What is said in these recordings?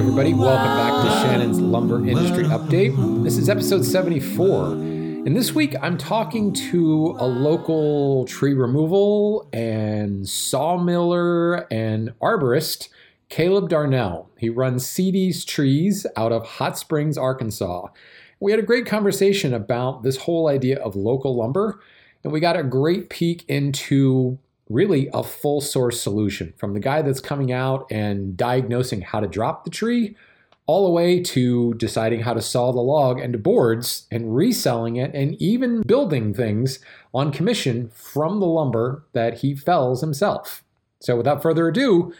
everybody. Welcome back to Shannon's Lumber Industry Update. This is episode 74. And this week I'm talking to a local tree removal and sawmiller and arborist, Caleb Darnell. He runs CD's Trees out of Hot Springs, Arkansas. We had a great conversation about this whole idea of local lumber, and we got a great peek into really a full source solution from the guy that's coming out and diagnosing how to drop the tree all the way to deciding how to saw the log into boards and reselling it and even building things on commission from the lumber that he fells himself. So without further ado,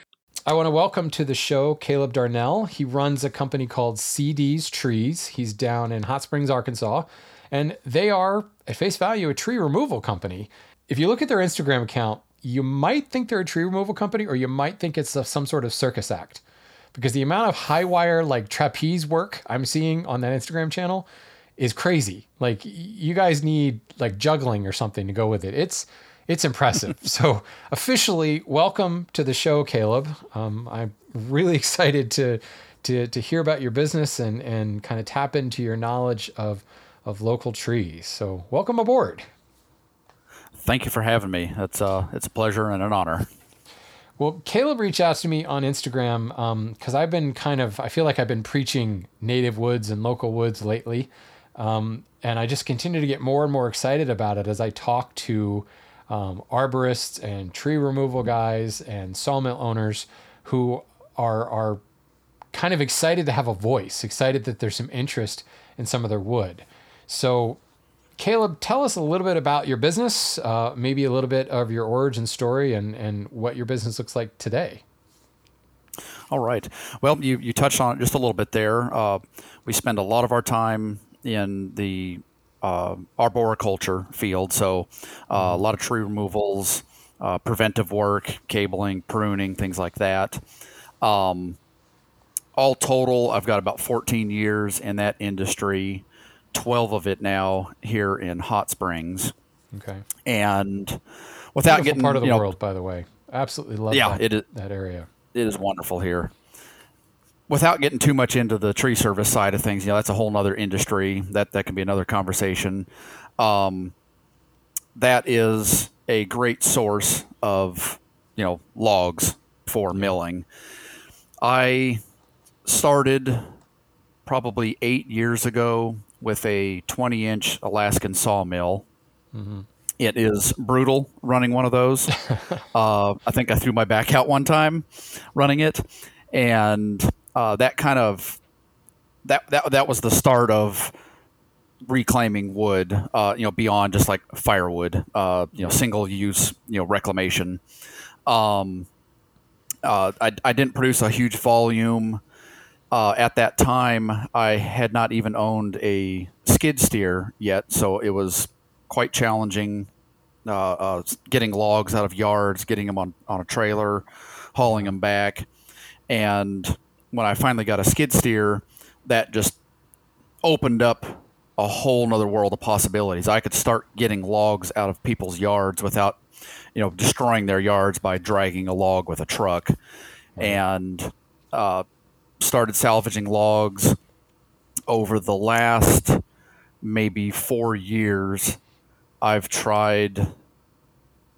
I want to welcome to the show Caleb Darnell. He runs a company called CD's Trees. He's down in Hot Springs, Arkansas, and they are at face value a tree removal company. If you look at their Instagram account, you might think they're a tree removal company or you might think it's a, some sort of circus act because the amount of high wire like trapeze work I'm seeing on that Instagram channel is crazy. Like you guys need like juggling or something to go with it. It's it's impressive. so officially, welcome to the show, Caleb. Um, I'm really excited to to to hear about your business and and kind of tap into your knowledge of of local trees. So welcome aboard thank you for having me. It's uh, it's a pleasure and an honor. Well, Caleb reached out to me on Instagram because um, I've been kind of, I feel like I've been preaching native woods and local woods lately. Um, and I just continue to get more and more excited about it as I talk to um, arborists and tree removal guys and sawmill owners who are, are kind of excited to have a voice, excited that there's some interest in some of their wood. So Caleb, tell us a little bit about your business, uh, maybe a little bit of your origin story and, and what your business looks like today. All right. Well, you, you touched on it just a little bit there. Uh, we spend a lot of our time in the uh, arboriculture field, so uh, a lot of tree removals, uh, preventive work, cabling, pruning, things like that. Um, all total, I've got about 14 years in that industry. 12 of it now here in Hot Springs. Okay. And without Beautiful getting part of the you know, world, by the way, absolutely love yeah, that, it is, that area. It is wonderful here. Without getting too much into the tree service side of things, you know, that's a whole other industry. That that can be another conversation. Um, that is a great source of, you know, logs for milling. I started probably eight years ago with a 20 inch Alaskan sawmill. Mm-hmm. It is brutal running one of those. uh, I think I threw my back out one time running it, and uh, that kind of that that that was the start of reclaiming wood. Uh, you know, beyond just like firewood. Uh, you know, single use. You know, reclamation. Um, uh, I, I didn't produce a huge volume uh, at that time, I had not even owned a skid steer yet, so it was quite challenging uh, uh, getting logs out of yards, getting them on, on a trailer, hauling them back. And when I finally got a skid steer, that just opened up a whole nother world of possibilities. I could start getting logs out of people's yards without, you know, destroying their yards by dragging a log with a truck. And uh, started salvaging logs over the last maybe four years. I've tried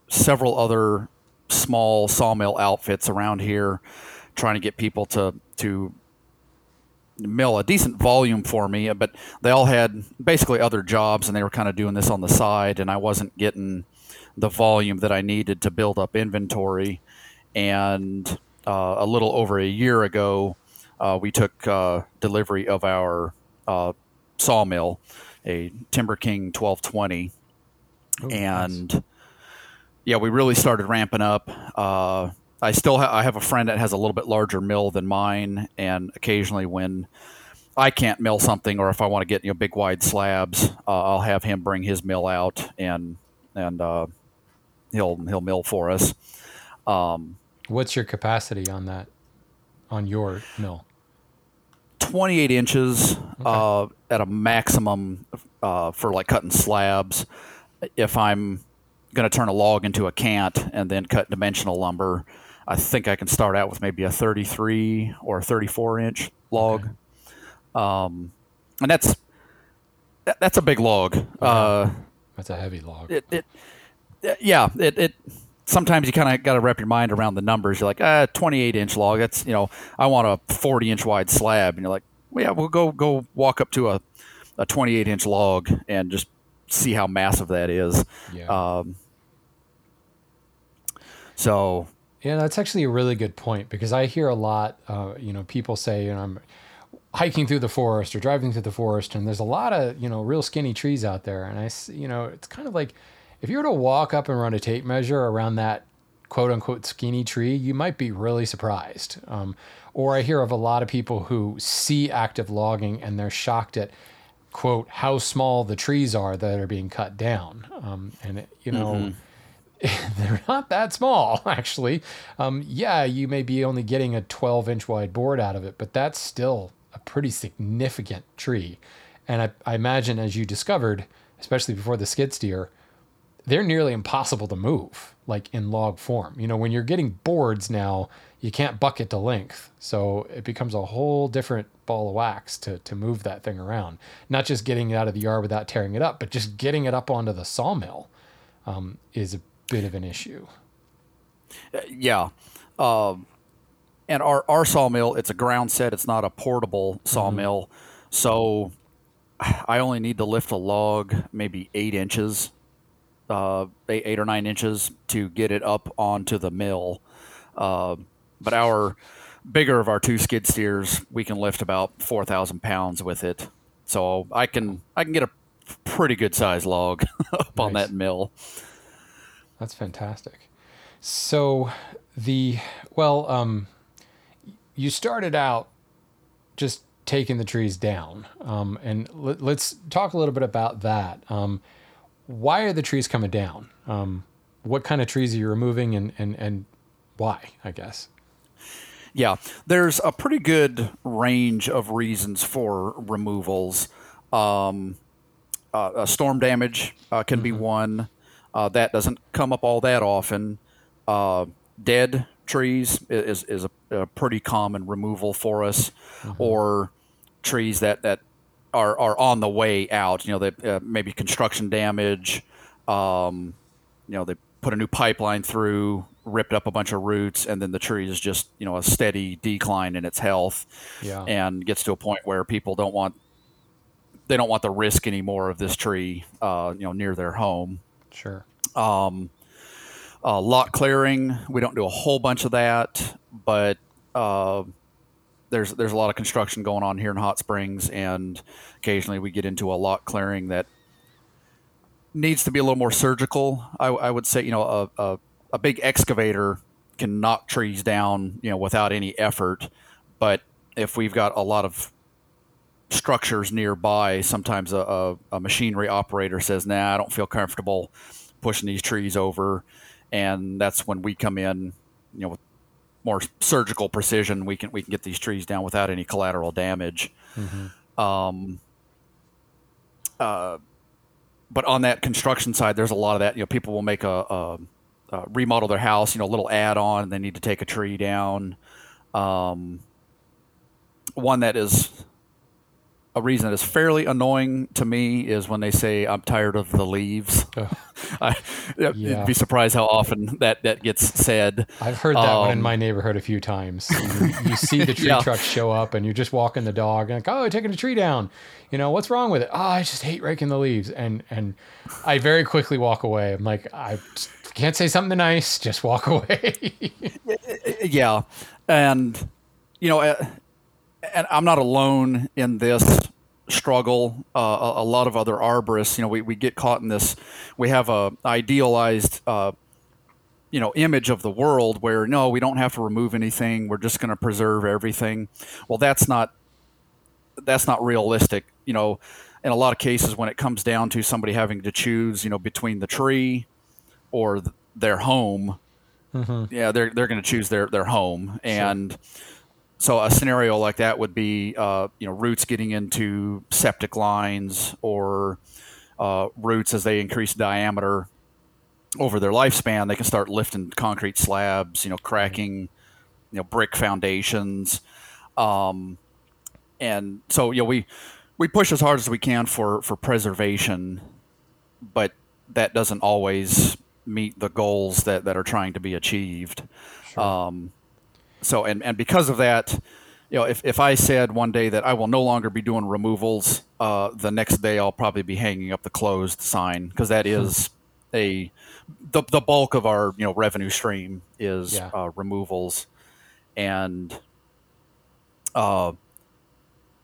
several other small sawmill outfits around here, trying to get people to to mill a decent volume for me. But they all had basically other jobs, and they were kind of doing this on the side, and I wasn't getting the volume that I needed to build up inventory. And uh, a little over a year ago, uh, we took uh, delivery of our uh, sawmill, a Timber King 1220, oh, and nice. yeah, we really started ramping up. Uh, I still ha- I have a friend that has a little bit larger mill than mine, and occasionally when I can't mill something, or if I want to get you know big wide slabs, uh, I'll have him bring his mill out and and uh, he'll he'll mill for us. Um, What's your capacity on that on your mill? 28 inches okay. uh, at a maximum uh, for like cutting slabs. If I'm going to turn a log into a cant and then cut dimensional lumber, I think I can start out with maybe a 33 or a 34 inch log. Okay. Um, and that's that's a big log. Uh, that's a heavy log. It, it yeah, it, it sometimes you kind of got to wrap your mind around the numbers. You're like, ah, 28 inch log. That's you know, I want a 40 inch wide slab, and you're like, well, yeah, we'll go go walk up to a a 28 inch log and just see how massive that is. Yeah. Um, so yeah, that's actually a really good point because I hear a lot, uh, you know, people say, you know, I'm hiking through the forest or driving through the forest, and there's a lot of, you know, real skinny trees out there. And I, you know, it's kind of like if you were to walk up and run a tape measure around that quote unquote skinny tree, you might be really surprised. Um, or I hear of a lot of people who see active logging and they're shocked at, quote, how small the trees are that are being cut down. Um, and, it, you know, mm-hmm they're not that small, actually. Um, yeah, you may be only getting a 12 inch wide board out of it, but that's still a pretty significant tree. And I, I imagine, as you discovered, especially before the skid steer, they're nearly impossible to move, like in log form. You know, when you're getting boards now, you can't bucket to length. So it becomes a whole different ball of wax to, to move that thing around. Not just getting it out of the yard without tearing it up, but just getting it up onto the sawmill um, is a bit of an issue. Uh, yeah. Um, and our, our sawmill, it's a ground set, it's not a portable sawmill. Mm-hmm. So I only need to lift a log maybe eight inches, uh, eight, eight, or nine inches to get it up onto the mill. Uh, but our bigger of our two skid steers, we can lift about 4,000 pounds with it. So I can I can get a pretty good size log up nice. on that mill. That's fantastic. So the well, um, you started out just taking the trees down, um, and let, us talk a little bit about that. Um, why are the trees coming down? Um, what kind of trees are you removing, and and and why? I guess. Yeah, there's a pretty good range of reasons for removals. Um, uh, storm damage uh, can mm-hmm. be one. Uh, that doesn't come up all that often. Uh, dead trees is, is a, a, pretty common removal for us, mm-hmm. or trees that, that are, are on the way out. You know, they, uh, maybe construction damage. Um, you know, they put a new pipeline through, ripped up a bunch of roots, and then the tree is just you know a steady decline in its health, yeah. and gets to a point where people don't want they don't want the risk anymore of this tree, uh, you know, near their home. Sure. Um, uh, lot clearing, we don't do a whole bunch of that, but uh, there's there's a lot of construction going on here in Hot Springs, and occasionally we get into a lot clearing that needs to be a little more surgical. I, I would say, you know, a, a, a big excavator can knock trees down, you know, without any effort, but if we've got a lot of structures nearby, sometimes a, a, a, machinery operator says, "Nah, I don't feel comfortable pushing these trees over," and that's when we come in, you know, with more surgical precision. We can we can get these trees down without any collateral damage. Mm-hmm. Um, uh, but on that construction side, there's a lot of that. You know, people will make a, a, a remodel their house. You know, a little add-on. And they need to take a tree down. Um, one that is a reason that is fairly annoying to me is when they say I'm tired of the leaves. I, yeah. You'd be surprised how often that, that gets said. I've heard that um, one in um, my neighborhood a few times. You, you see the tree yeah. truck show up, and you're just walking the dog, and like, oh, taking a tree down. You know what's wrong with it? Oh, I just hate raking the leaves, and and I very quickly walk away. I'm like, I can't say something nice. Just walk away. yeah, and you know, uh, and I'm not alone in this struggle. Uh, a, a, lot of other arborists, you know, we, we get caught in this. We have a idealized, uh, you know, image of the world where no, we don't have to remove anything. We're just going to preserve everything. Well, that's not that's not realistic. You know, in a lot of cases, when it comes down to somebody having to choose, you know, between the tree or th- their home, mm-hmm. yeah, they're they're going to choose their their home and. Sure so a scenario like that would be, uh, you know, roots getting into septic lines or uh, roots as they increase diameter over their lifespan, they can start lifting concrete slabs, you know, cracking, you know, brick foundations, um, and so you know we we push as hard as we can for for preservation, but that doesn't always meet the goals that that are trying to be achieved. Sure. Um, so and and because of that, you know, if, if I said one day that I will no longer be doing removals, uh, the next day I'll probably be hanging up the closed sign because that hmm. a the, the bulk of our you know revenue stream is yeah. uh, removals, and uh,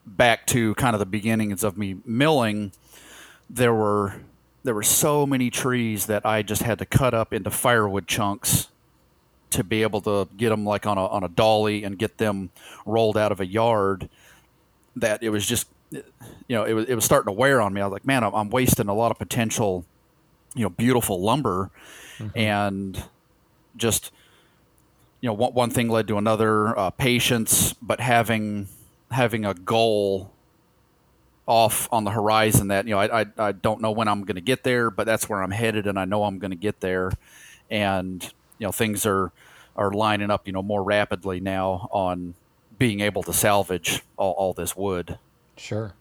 back to kind of the beginnings of me milling, there were there were so many trees that I just had to cut up into firewood chunks to be able to get them like on a on a dolly and get them rolled out of a yard that it was just you know it was it was starting to wear on me. I was like, man, I'm, I'm wasting a lot of potential, you know, beautiful lumber, mm-hmm. and just you know one, one thing led to another. Uh, patience, but having having a goal off on the horizon that you know I I, I don't know when I'm going to get there, but that's where I'm headed, and I know I'm going to get there, and you know things are are lining up you know more rapidly now on being able to salvage all, all this wood. Sure.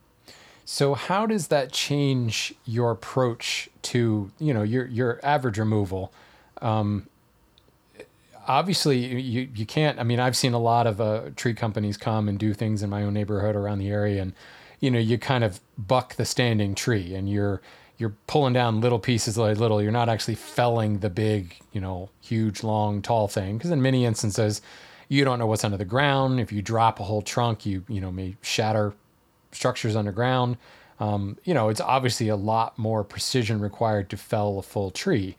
So how does that change your approach to you know your your average removal? Um, obviously, you you can't. I mean, I've seen a lot of uh, tree companies come and do things in my own neighborhood around the area, and you know you kind of buck the standing tree, and you're you're pulling down little pieces by little. You're not actually felling the big, you know, huge, long, tall thing. Because in many instances, you don't know what's under the ground. If you drop a whole trunk, you you know may shatter structures underground. Um, you know, it's obviously a lot more precision required to fell a full tree.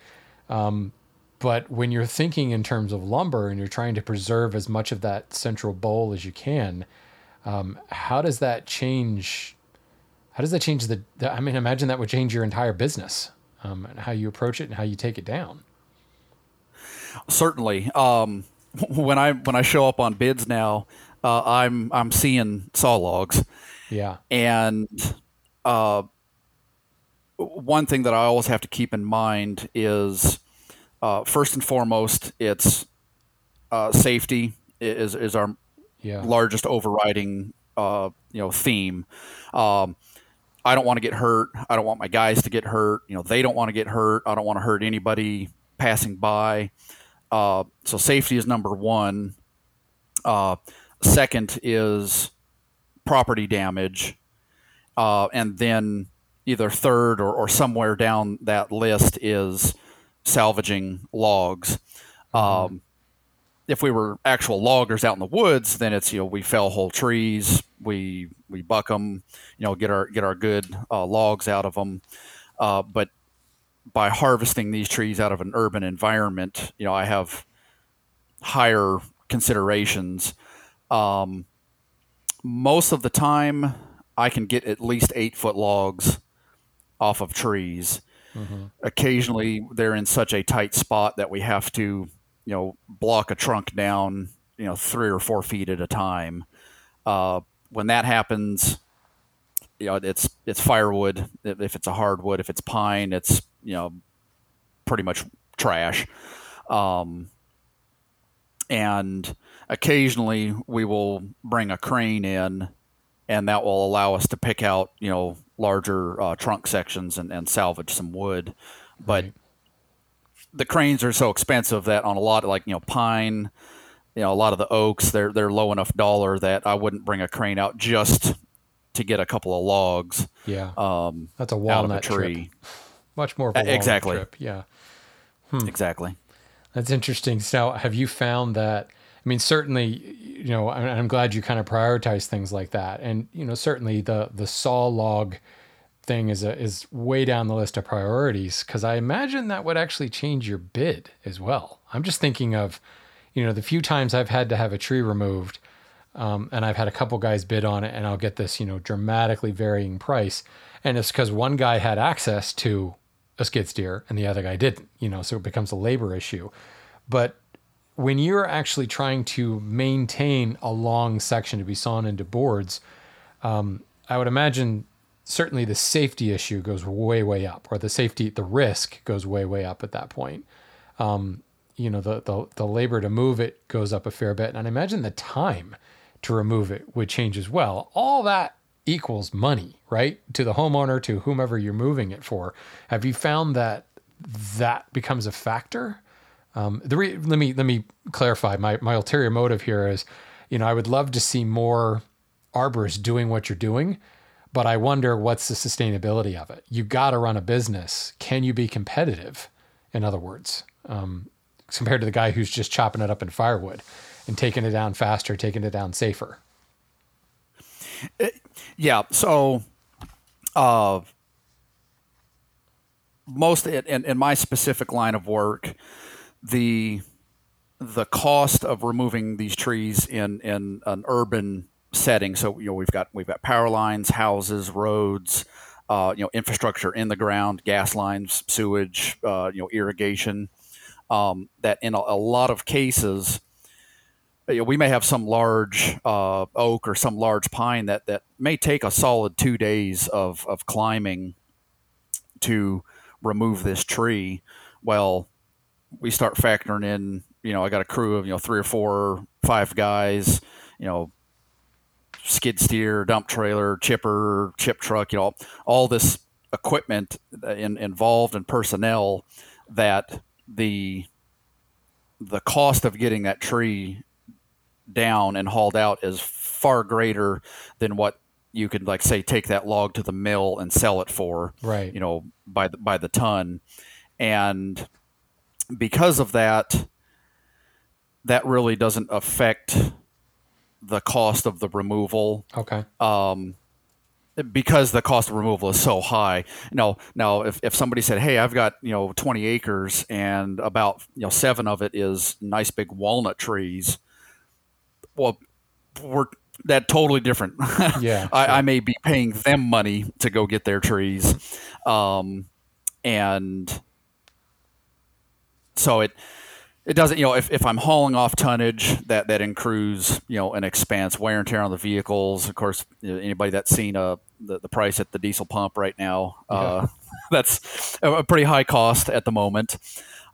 Um, but when you're thinking in terms of lumber and you're trying to preserve as much of that central bole as you can, um, how does that change how does that change the, the I mean, imagine that would change your entire business um, and how you approach it and how you take it down. Certainly. Um, when I when I show up on bids now, uh, I'm I'm seeing saw logs. Yeah. And uh, one thing that I always have to keep in mind is uh, first and foremost, it's uh, safety is is our yeah. largest overriding uh, you know theme. Um, I don't want to get hurt. I don't want my guys to get hurt. You know, they don't want to get hurt. I don't want to hurt anybody passing by. Uh, so safety is number one. Uh, second is property damage, uh, and then either third or, or somewhere down that list is salvaging logs. Mm-hmm. Um, if we were actual loggers out in the woods, then it's you know we fell whole trees, we we buck them, you know, get our get our good uh, logs out of them. Uh, but by harvesting these trees out of an urban environment, you know, I have higher considerations. Um, most of the time, I can get at least eight foot logs off of trees. Mm-hmm. Occasionally, they're in such a tight spot that we have to you know block a trunk down you know three or four feet at a time. Uh, when that happens, you know it's it's firewood. If it's a hardwood, if it's pine, it's you know pretty much trash. Um, and occasionally we will bring a crane in, and that will allow us to pick out you know larger uh, trunk sections and, and salvage some wood. But right the cranes are so expensive that on a lot of like you know pine, you know a lot of the oaks they're they're low enough dollar that I wouldn't bring a crane out just to get a couple of logs. Yeah, um, that's a walnut a tree. Trip. Much more of a exactly. Trip. Yeah, hmm. exactly. That's interesting. So, have you found that? I mean, certainly, you know, I'm glad you kind of prioritize things like that, and you know, certainly the the saw log thing is a, is way down the list of priorities because I imagine that would actually change your bid as well. I'm just thinking of, you know, the few times I've had to have a tree removed, um, and I've had a couple guys bid on it, and I'll get this, you know, dramatically varying price, and it's because one guy had access to a skid steer and the other guy didn't, you know, so it becomes a labor issue. But when you're actually trying to maintain a long section to be sawn into boards, um, I would imagine certainly the safety issue goes way way up, or the safety the risk goes way way up at that point. Um, you know the, the the labor to move it goes up a fair bit, and I imagine the time to remove it would change as well. All that equals money, right? To the homeowner, to whomever you're moving it for. Have you found that that becomes a factor? Um, the re- let me let me clarify. My my ulterior motive here is, you know, I would love to see more arborists doing what you're doing, but I wonder what's the sustainability of it. You got to run a business. Can you be competitive? In other words, um, compared to the guy who's just chopping it up in firewood and taking it down faster, taking it down safer. Yeah. So, uh, most in, in my specific line of work, the the cost of removing these trees in in an urban setting. So you know we've got we've got power lines, houses, roads, uh, you know infrastructure in the ground, gas lines, sewage, uh, you know irrigation. Um, that in a, a, lot of cases, you know, we may have some large uh, oak or some large pine that that may take a solid two days of of climbing to remove this tree. Well, we start factoring in, you know, I got a crew of, you know, three or four, five guys, you know, skid steer, dump trailer, chipper, chip truck, you know, all this equipment in, involved and personnel that the the cost of getting that tree down and hauled out is far greater than what you could like say take that log to the mill and sell it for right. you know by the by the ton. And because of that, that really doesn't affect the cost of the removal. Okay. Um, because the cost of removal is so high. Now, now if, if somebody said, "Hey, I've got you know 20 acres and about you know seven of it is nice big walnut trees," well, we're that totally different. Yeah, I, sure. I, may be paying them money to go get their trees, um, and so it it doesn't you know if, if i'm hauling off tonnage that that accrues you know an expense wear and tear on the vehicles. Of course anybody that's seen uh, the, the price at the diesel pump right now yeah. uh, that's a pretty high cost at the moment.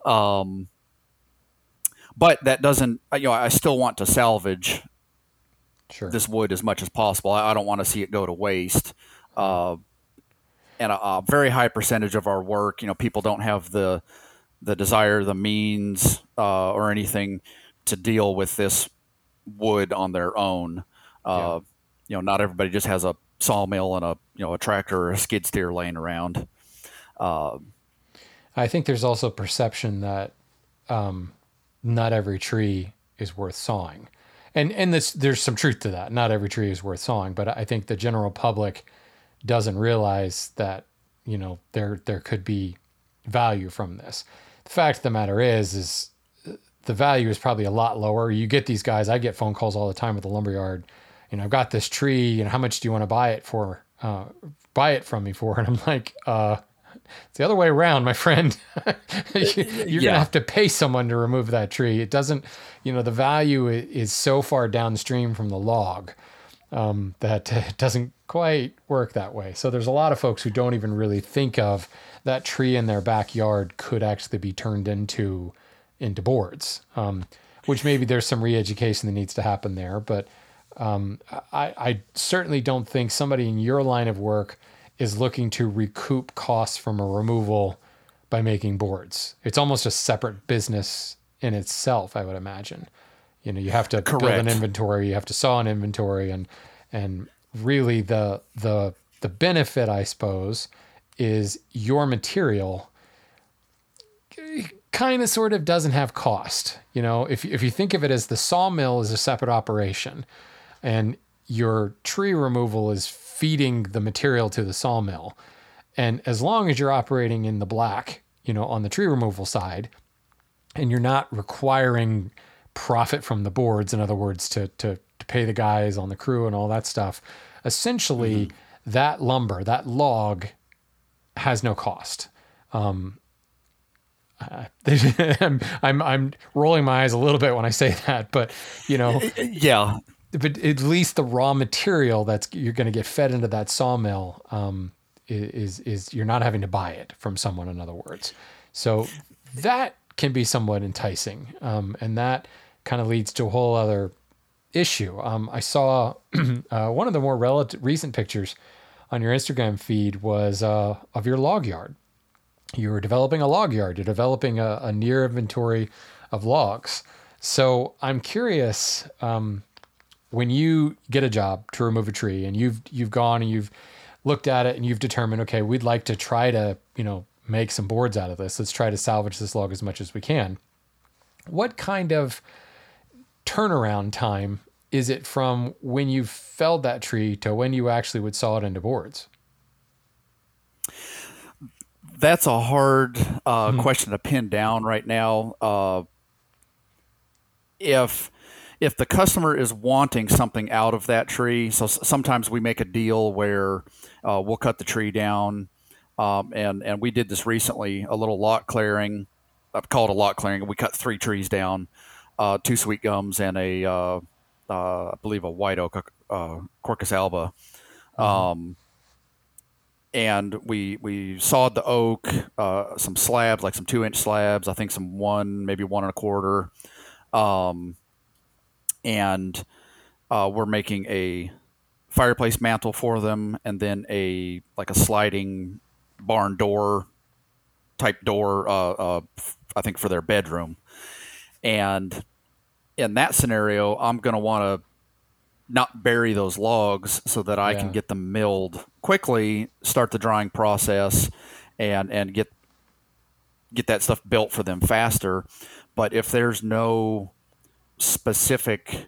Um, but that doesn't you know i still want to salvage sure. this wood as much as possible. I, I don't want to see it go to waste. Uh, and a, a very high percentage of our work you know people don't have the the desire, the means, uh, or anything to deal with this wood on their own. Uh, yeah. You know, not everybody just has a sawmill and a you know a tractor or a skid steer laying around. Uh, I think there's also perception that um, not every tree is worth sawing, and and this there's some truth to that. Not every tree is worth sawing, but I think the general public doesn't realize that you know there there could be value from this the fact of the matter is, is the value is probably a lot lower. You get these guys. I get phone calls all the time with the lumberyard. You know, I've got this tree. You know, how much do you want to buy it for? Uh, buy it from me for? And I'm like, uh, it's the other way around, my friend. You're yeah. gonna have to pay someone to remove that tree. It doesn't, you know, the value is so far downstream from the log um, that it doesn't quite work that way. So there's a lot of folks who don't even really think of that tree in their backyard could actually be turned into into boards. Um, which maybe there's some re-education that needs to happen there, but um, I, I certainly don't think somebody in your line of work is looking to recoup costs from a removal by making boards. It's almost a separate business in itself, I would imagine. You know, you have to Correct. build an inventory, you have to saw an inventory, and and really the the the benefit, I suppose, is your material kind of sort of doesn't have cost. You know, if, if you think of it as the sawmill is a separate operation and your tree removal is feeding the material to the sawmill. And as long as you're operating in the black, you know, on the tree removal side, and you're not requiring profit from the boards, in other words, to, to, to pay the guys on the crew and all that stuff, essentially mm-hmm. that lumber, that log has no cost. Um, uh, I'm, I'm I'm rolling my eyes a little bit when I say that, but you know, yeah, but at least the raw material that's you're going to get fed into that sawmill um, is is you're not having to buy it from someone. In other words, so that can be somewhat enticing, um, and that kind of leads to a whole other issue. Um, I saw uh, one of the more relative, recent pictures on your Instagram feed was uh, of your log yard. You were developing a log yard. You're developing a, a near inventory of logs. So I'm curious um, when you get a job to remove a tree and you've you've gone and you've looked at it and you've determined okay we'd like to try to you know make some boards out of this let's try to salvage this log as much as we can what kind of turnaround time is it from when you felled that tree to when you actually would saw it into boards that's a hard uh, mm-hmm. question to pin down right now uh, if if the customer is wanting something out of that tree, so sometimes we make a deal where uh, we'll cut the tree down, um, and and we did this recently, a little lot clearing. I've called a lot clearing. We cut three trees down, uh, two sweet gums and a uh, uh I believe a white oak, uh, Quercus alba. Mm-hmm. Um, and we we sawed the oak, uh, some slabs like some two inch slabs. I think some one maybe one and a quarter. Um, and uh, we're making a fireplace mantle for them, and then a like a sliding barn door type door. Uh, uh, I think for their bedroom, and in that scenario, I'm going to want to not bury those logs so that I yeah. can get them milled quickly, start the drying process, and and get get that stuff built for them faster. But if there's no specific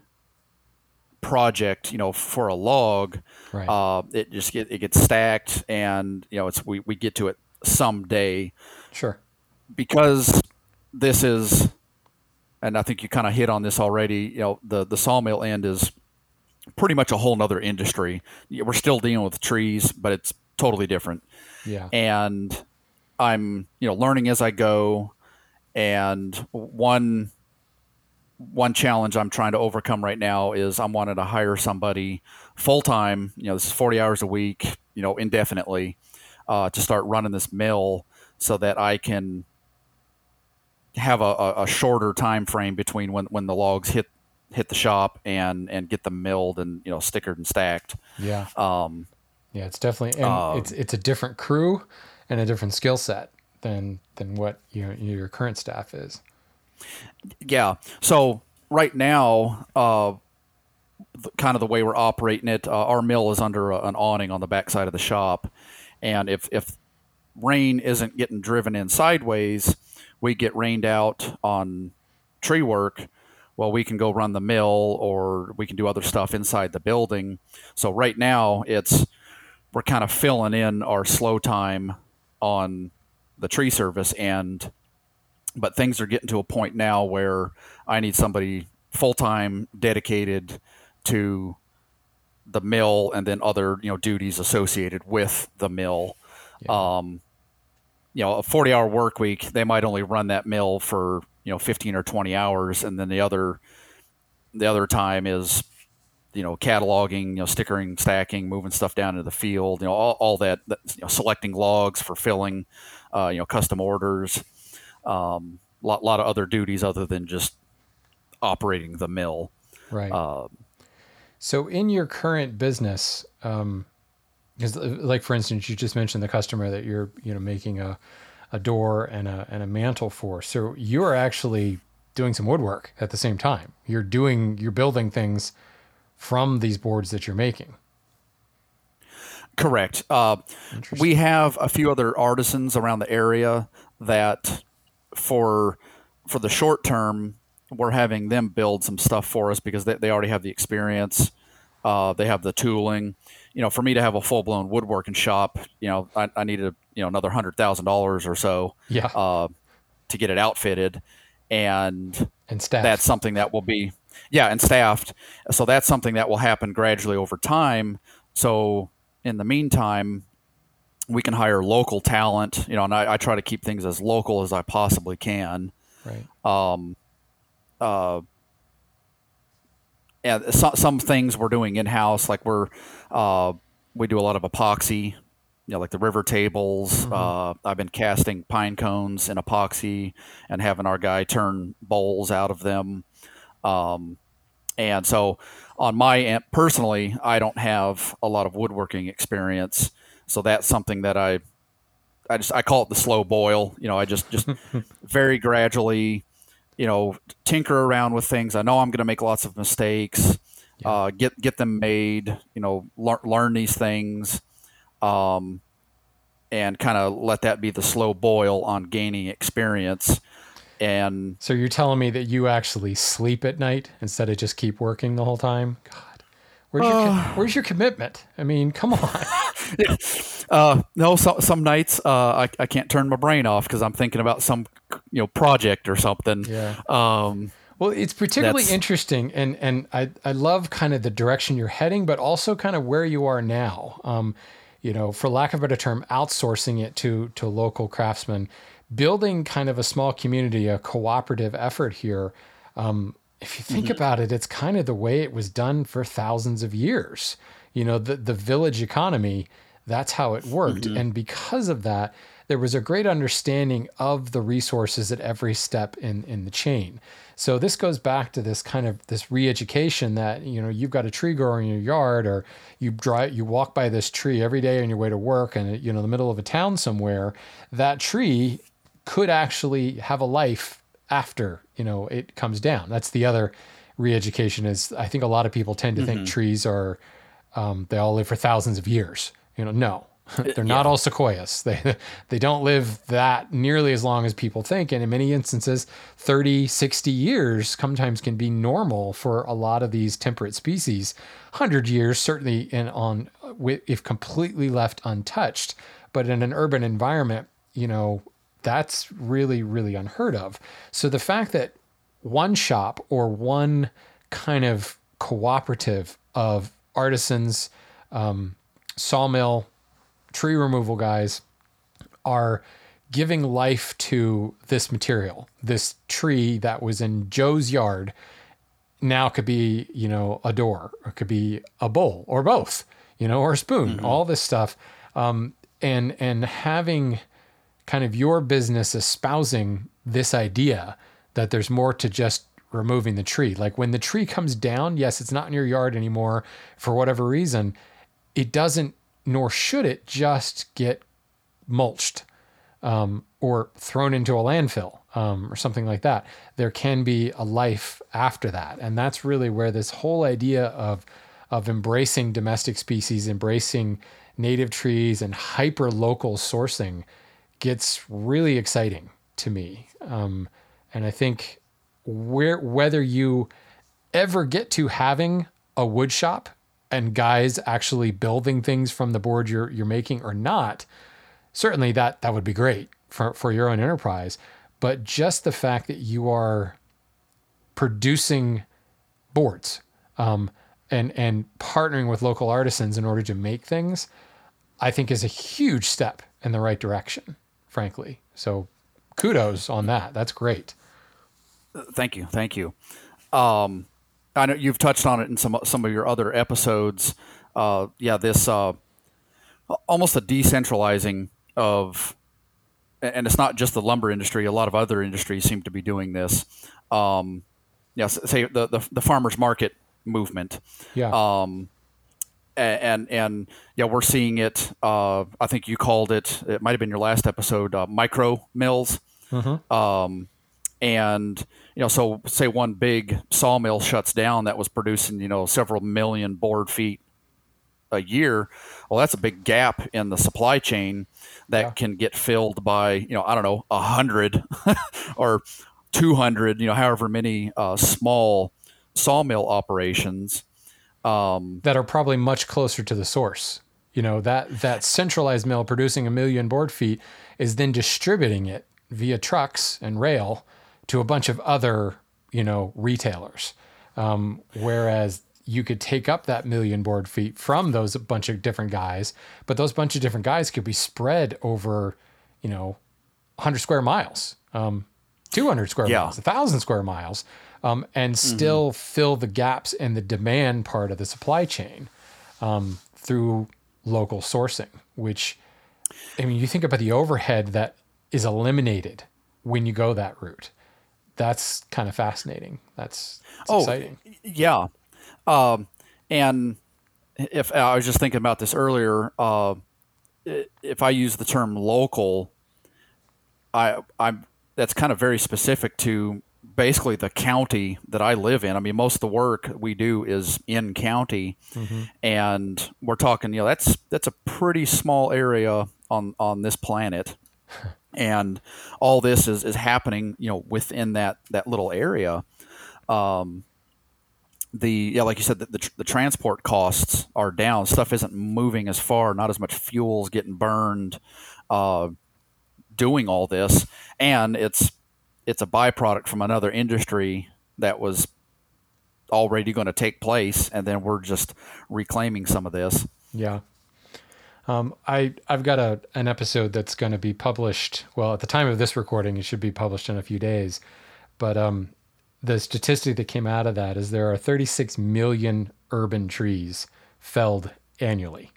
project, you know, for a log, right. uh, it just get, it gets stacked, and you know, it's we, we get to it someday. Sure. Because this is, and I think you kind of hit on this already. You know, the the sawmill end is pretty much a whole nother industry. We're still dealing with trees, but it's totally different. Yeah. And I'm you know learning as I go, and one one challenge I'm trying to overcome right now is I'm wanting to hire somebody full time. You know, this is 40 hours a week. You know, indefinitely uh, to start running this mill so that I can have a, a, shorter time frame between when, when the logs hit hit the shop and and get them milled and you know stickered and stacked. Yeah. Um, yeah, it's definitely and um, it's it's a different crew and a different skill set than than what your your current staff is. Yeah. So right now, uh, kind of the way we're operating it, uh, our mill is under a, an awning on the backside of the shop, and if if rain isn't getting driven in sideways, we get rained out on tree work. Well, we can go run the mill, or we can do other stuff inside the building. So right now, it's we're kind of filling in our slow time on the tree service and but things are getting to a point now where I need somebody full time dedicated to the mill and then other you know duties associated with the mill. Yeah. Um, you know, a forty hour work week, they might only run that mill for you know fifteen or twenty hours, and then the other the other time is you know cataloging, you know stickering, stacking, moving stuff down into the field, you know all, all that, you know, selecting logs for filling, uh, you know custom orders um, lot lot of other duties other than just operating the mill. Right. Um, so in your current business, um, because like for instance, you just mentioned the customer that you're you know making a a door and a and a mantle for. So you're actually doing some woodwork at the same time. You're doing you're building things from these boards that you're making. Correct. Uh, we have a few other artisans around the area that for for the short term, we're having them build some stuff for us because they, they already have the experience. Uh, they have the tooling. You know, for me to have a full blown woodworking shop, you know, I, I needed you know another hundred thousand dollars or so. Yeah. Uh, to get it outfitted, and and staffed. that's something that will be yeah and staffed. So that's something that will happen gradually over time. So in the meantime, we can hire local talent, you know, and I, I, try to keep things as local as I possibly can. Right. Um, uh, and some, some things we're doing in house, like we're uh, we do a lot of epoxy, you know, like the river tables. Mm-hmm. Uh, I've been casting pine cones in epoxy and having our guy turn bowls out of them. Um, and so, on my end, personally, I don't have a lot of woodworking experience, so that's something that I, I just I call it the slow boil. You know, I just just very gradually, you know, tinker around with things. I know I'm going to make lots of mistakes. Yeah. Uh, get get them made. You know, learn learn these things, um, and kind of let that be the slow boil on gaining experience and so you're telling me that you actually sleep at night instead of just keep working the whole time? God, where's your uh, where's your commitment? I mean, come on. yeah. uh, no, so, some nights uh, I, I can't turn my brain off because I'm thinking about some you know project or something. Yeah. Um, well, it's particularly interesting, and and I I love kind of the direction you're heading, but also kind of where you are now. Um, you know, for lack of a better term, outsourcing it to to local craftsmen building kind of a small community, a cooperative effort here. Um, if you think mm-hmm. about it, it's kind of the way it was done for thousands of years. You know, the the village economy, that's how it worked, mm-hmm. and because of that, there was a great understanding of the resources at every step in in the chain. So this goes back to this kind of this re-education that you know you've got a tree grower in your yard, or you drive you walk by this tree every day on your way to work, and you know in the middle of a town somewhere, that tree could actually have a life after you know it comes down. That's the other re-education is I think a lot of people tend to mm-hmm. think trees are um, they all live for thousands of years. You know, no, they're not all sequoias. They they don't live that nearly as long as people think, and in many instances, 30, 60 years sometimes can be normal for a lot of these temperate species. 100 years certainly in on if completely left untouched, but in an urban environment, you know, that's really, really unheard of. So the fact that one shop or one kind of cooperative of artisans, um, sawmill, tree removal guys are giving life to this material, this tree that was in Joe's yard now could be, you know, a door or could be a bowl or both, you know, or a spoon, mm-hmm. all this stuff. Um, and, and having, kind of your business espousing this idea that there's more to just removing the tree. Like when the tree comes down, yes, it's not in your yard anymore for whatever reason, it doesn't, nor should it just get mulched um, or thrown into a landfill um, or something like that. There can be a life after that. And that's really where this whole idea of, of embracing domestic species, embracing native trees, and hyper local sourcing gets really exciting to me. Um, and I think where whether you ever get to having a wood shop and guys actually building things from the board you're you're making or not, certainly that that would be great for, for your own enterprise. But just the fact that you are producing boards um, and and partnering with local artisans in order to make things, I think is a huge step in the right direction frankly. So kudos on that. That's great. Thank you. Thank you. Um, I know you've touched on it in some some of your other episodes. Uh, yeah, this uh, almost a decentralizing of, and it's not just the lumber industry. A lot of other industries seem to be doing this. Um, yeah, say the, the, the farmers market movement. Yeah. Um, and and yeah, we're seeing it. Uh, I think you called it. It might have been your last episode. Uh, micro mills. Mm-hmm. Um, and you know, so say one big sawmill shuts down that was producing you know several million board feet a year. Well, that's a big gap in the supply chain that yeah. can get filled by you know I don't know a hundred or two hundred. You know, however many uh, small sawmill operations um, that are probably much closer to the source. You know that that centralized mill producing a million board feet is then distributing it via trucks and rail to a bunch of other you know retailers. Um, whereas you could take up that million board feet from those bunch of different guys, but those bunch of different guys could be spread over, you know, 100 square miles, um, 200 square yeah. miles, 1,000 square miles. um, and still fill the gaps in the demand part of the supply chain um, through local sourcing, which, I mean, you think about the overhead that is eliminated when you go that route. That's kind of fascinating. That's, that's Oh, exciting. Yeah. Um, and if I was just thinking about this earlier, uh, if I use the term local, I I'm that's kind of very specific to basically the county that I live in. I mean, most of the work we do is in county, and we're talking. You know, that's that's a pretty small area on on this planet, and all this is is happening. You know, within that that little area the yeah, like you said, the, the, the transport costs are down. Stuff isn't moving as far. Not as much fuel's getting burned. Uh, doing all this, and it's it's a byproduct from another industry that was already going to take place, and then we're just reclaiming some of this. Yeah. Um, I I've got a an episode that's going to be published. Well, at the time of this recording, it should be published in a few days. But um, the statistic that came out of that is there are 36 million urban trees felled annually,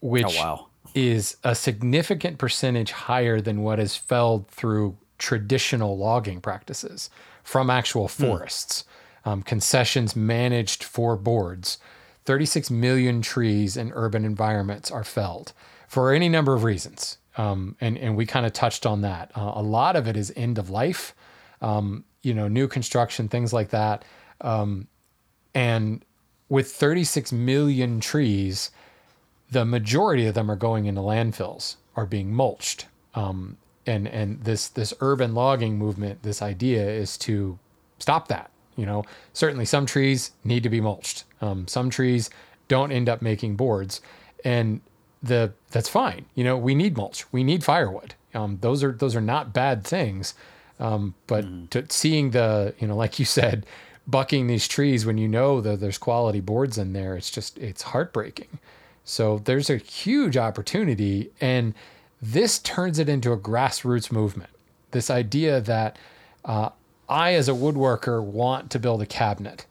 which Oh, wow. is a significant percentage higher than what is felled through traditional logging practices from actual forests, um, concessions managed for boards. 36 million trees in urban environments are felled for any number of reasons. Um, and, and we kind of touched on that. Uh, a lot of it is end of life, um, you know, new construction, things like that. Um, and with 36 million trees, the majority of them are going into landfills, are being mulched. Um, and and this this urban logging movement, this idea is to stop that. You know, certainly some trees need to be mulched. Um, some trees don't end up making boards, and the that's fine. You know, we need mulch. We need firewood. Um, those are those are not bad things. Um, but to seeing the you know, like you said, bucking these trees when you know that there's quality boards in there, it's just it's heartbreaking. So there's a huge opportunity, and this turns it into a grassroots movement. This idea that uh, I, as a woodworker, want to build a cabinet.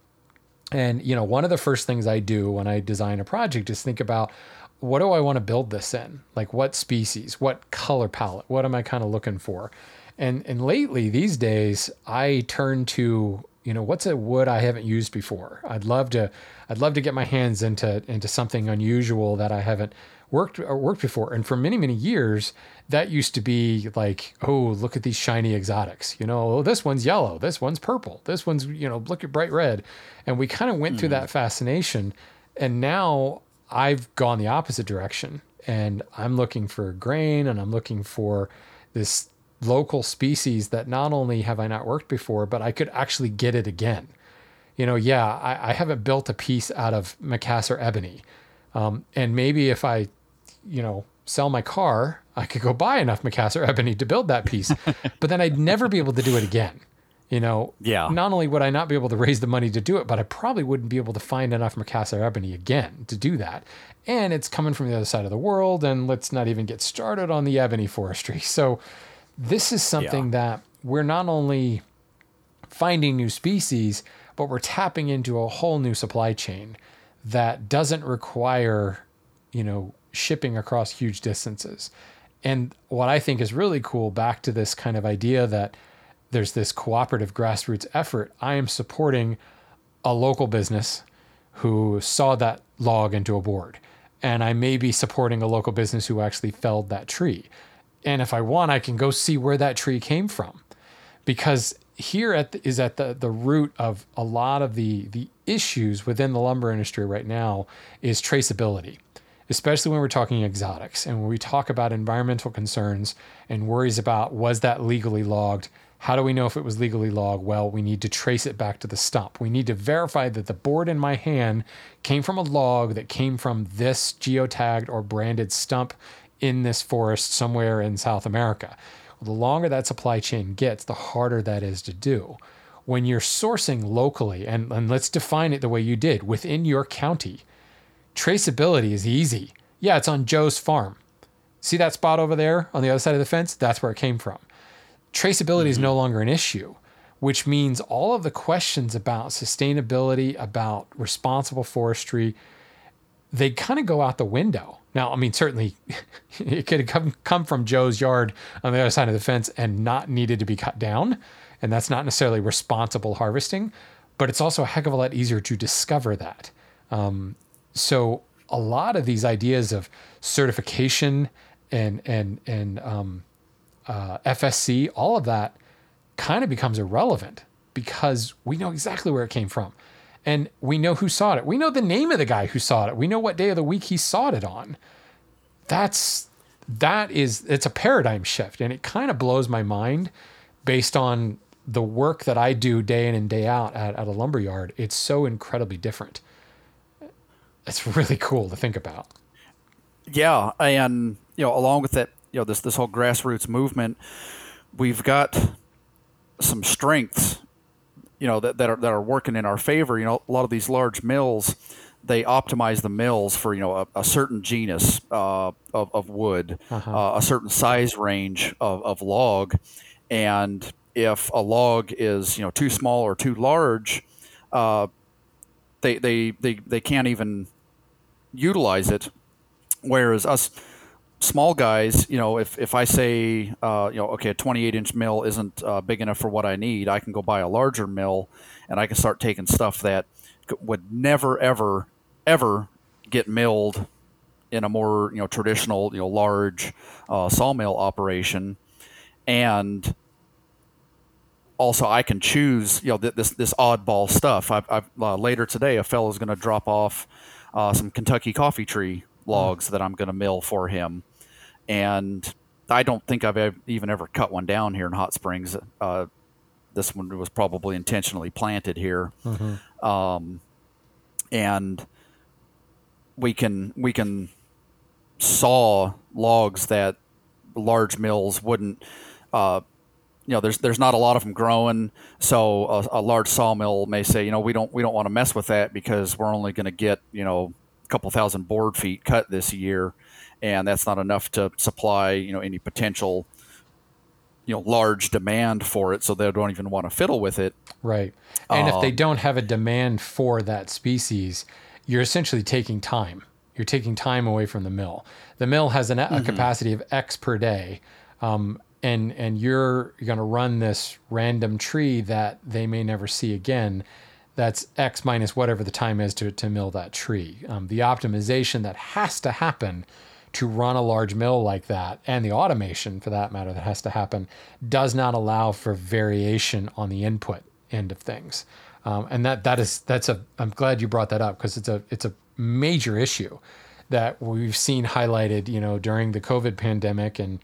And you know, one of the first things I do when I design a project is think about what do I want to build this in? Like what species, what color palette, what am I kind of looking for? And and lately these days I turn to, you know, what's a wood I haven't used before? I'd love to I'd love to get my hands into into something unusual that I haven't worked or worked before. And for many, many years, that used to be like, oh, look at these shiny exotics. You know, oh, this one's yellow, this one's purple, this one's, you know, look at bright red. And we kind of went through that fascination. And now I've gone the opposite direction and I'm looking for grain and I'm looking for this local species that not only have I not worked before, but I could actually get it again. You know, yeah, I, I haven't built a piece out of Macassar ebony. Um, and maybe if I, you know, sell my car, I could go buy enough Macassar ebony to build that piece, but then I'd never be able to do it again. You know, Yeah. Not only would I not be able to raise the money to do it, but I probably wouldn't be able to find enough Macassar ebony again to do that. And it's coming from the other side of the world, and let's not even get started on the ebony forestry. So, this is something that we're not only finding new species, but we're tapping into a whole new supply chain that doesn't require, you know, shipping across huge distances. And what I think is really cool, back to this kind of idea that there's this cooperative grassroots effort, I am supporting a local business who saw that log into a board. And I may be supporting a local business who actually felled that tree. And if I want, I can go see where that tree came from because here at the, is at the, the root of a lot of the the issues within the lumber industry right now is traceability especially when we're talking exotics and when we talk about environmental concerns and worries about was that legally logged? How do we know if it was legally logged? Well we need to trace it back to the stump. We need to verify that the board in my hand came from a log that came from this geotagged or branded stump in this forest somewhere in south america. The longer that supply chain gets, the harder that is to do. When you're sourcing locally, and, and let's define it the way you did within your county, traceability is easy. Yeah, it's on Joe's farm. See that spot over there on the other side of the fence? That's where it came from. Traceability is no longer an issue. which means all of the questions about sustainability, about responsible forestry, they kind of go out the window. Now, I mean, certainly it could have come, come from Joe's yard on the other side of the fence and not needed to be cut down. And that's not necessarily responsible harvesting, but it's also a heck of a lot easier to discover that. Um, so a lot of these ideas of certification and and and um, uh, FSC, all of that kind of becomes irrelevant because we know exactly where it came from, and we know who sawed it. We know the name of the guy who sawed it. We know what day of the week he sawed it on. That's that is it's a paradigm shift, and it kind of blows my mind based on the work that I do day in and day out at, at a lumber yard. It's so incredibly different it's really cool to think about. Yeah, and you know, along with that, you know, this this whole grassroots movement, we've got some strengths, you know, that, that are that are working in our favor. You know, a lot of these large mills, they optimize the mills for you know a, a certain genus uh, of, of wood, uh-huh. uh, a certain size range of, of log, and if a log is you know too small or too large, uh, they, they they they can't even utilize it. Whereas us small guys, you know, if, if I say, uh, you know, okay, a 28 inch mill isn't uh, big enough for what I need, I can go buy a larger mill and I can start taking stuff that would never, ever, ever get milled in a more, you know, traditional, you know, large uh, sawmill operation. And also I can choose, you know, this, this oddball stuff. I've, I've uh, later today, a fellow is going to drop off uh, some Kentucky coffee tree logs that I'm going to mill for him. And I don't think I've even ever cut one down here in Hot Springs. Uh, this one was probably intentionally planted here. Mm-hmm. Um, and we can we can saw logs that large mills wouldn't uh, you know, there's there's not a lot of them growing, so a, a large sawmill may say, you know, we don't we don't want to mess with that because we're only going to get you know a couple thousand board feet cut this year, and that's not enough to supply you know any potential you know large demand for it, so they don't even want to fiddle with it. Right, and if they um, don't have a demand for that species, you're essentially taking time. You're taking time away from the mill. The mill has an, a mm-hmm. capacity of X per day. Um, and and you're, going to run this random tree that they may never see again that's x minus whatever the time is to, to mill that tree. Um, the optimization that has to happen to run a large mill like that and the automation for that matter that has to happen does not allow for variation on the input end of things. Um, and that that is that's a i'm glad you brought that up because it's a it's a major issue that we've seen highlighted you know during the covid pandemic and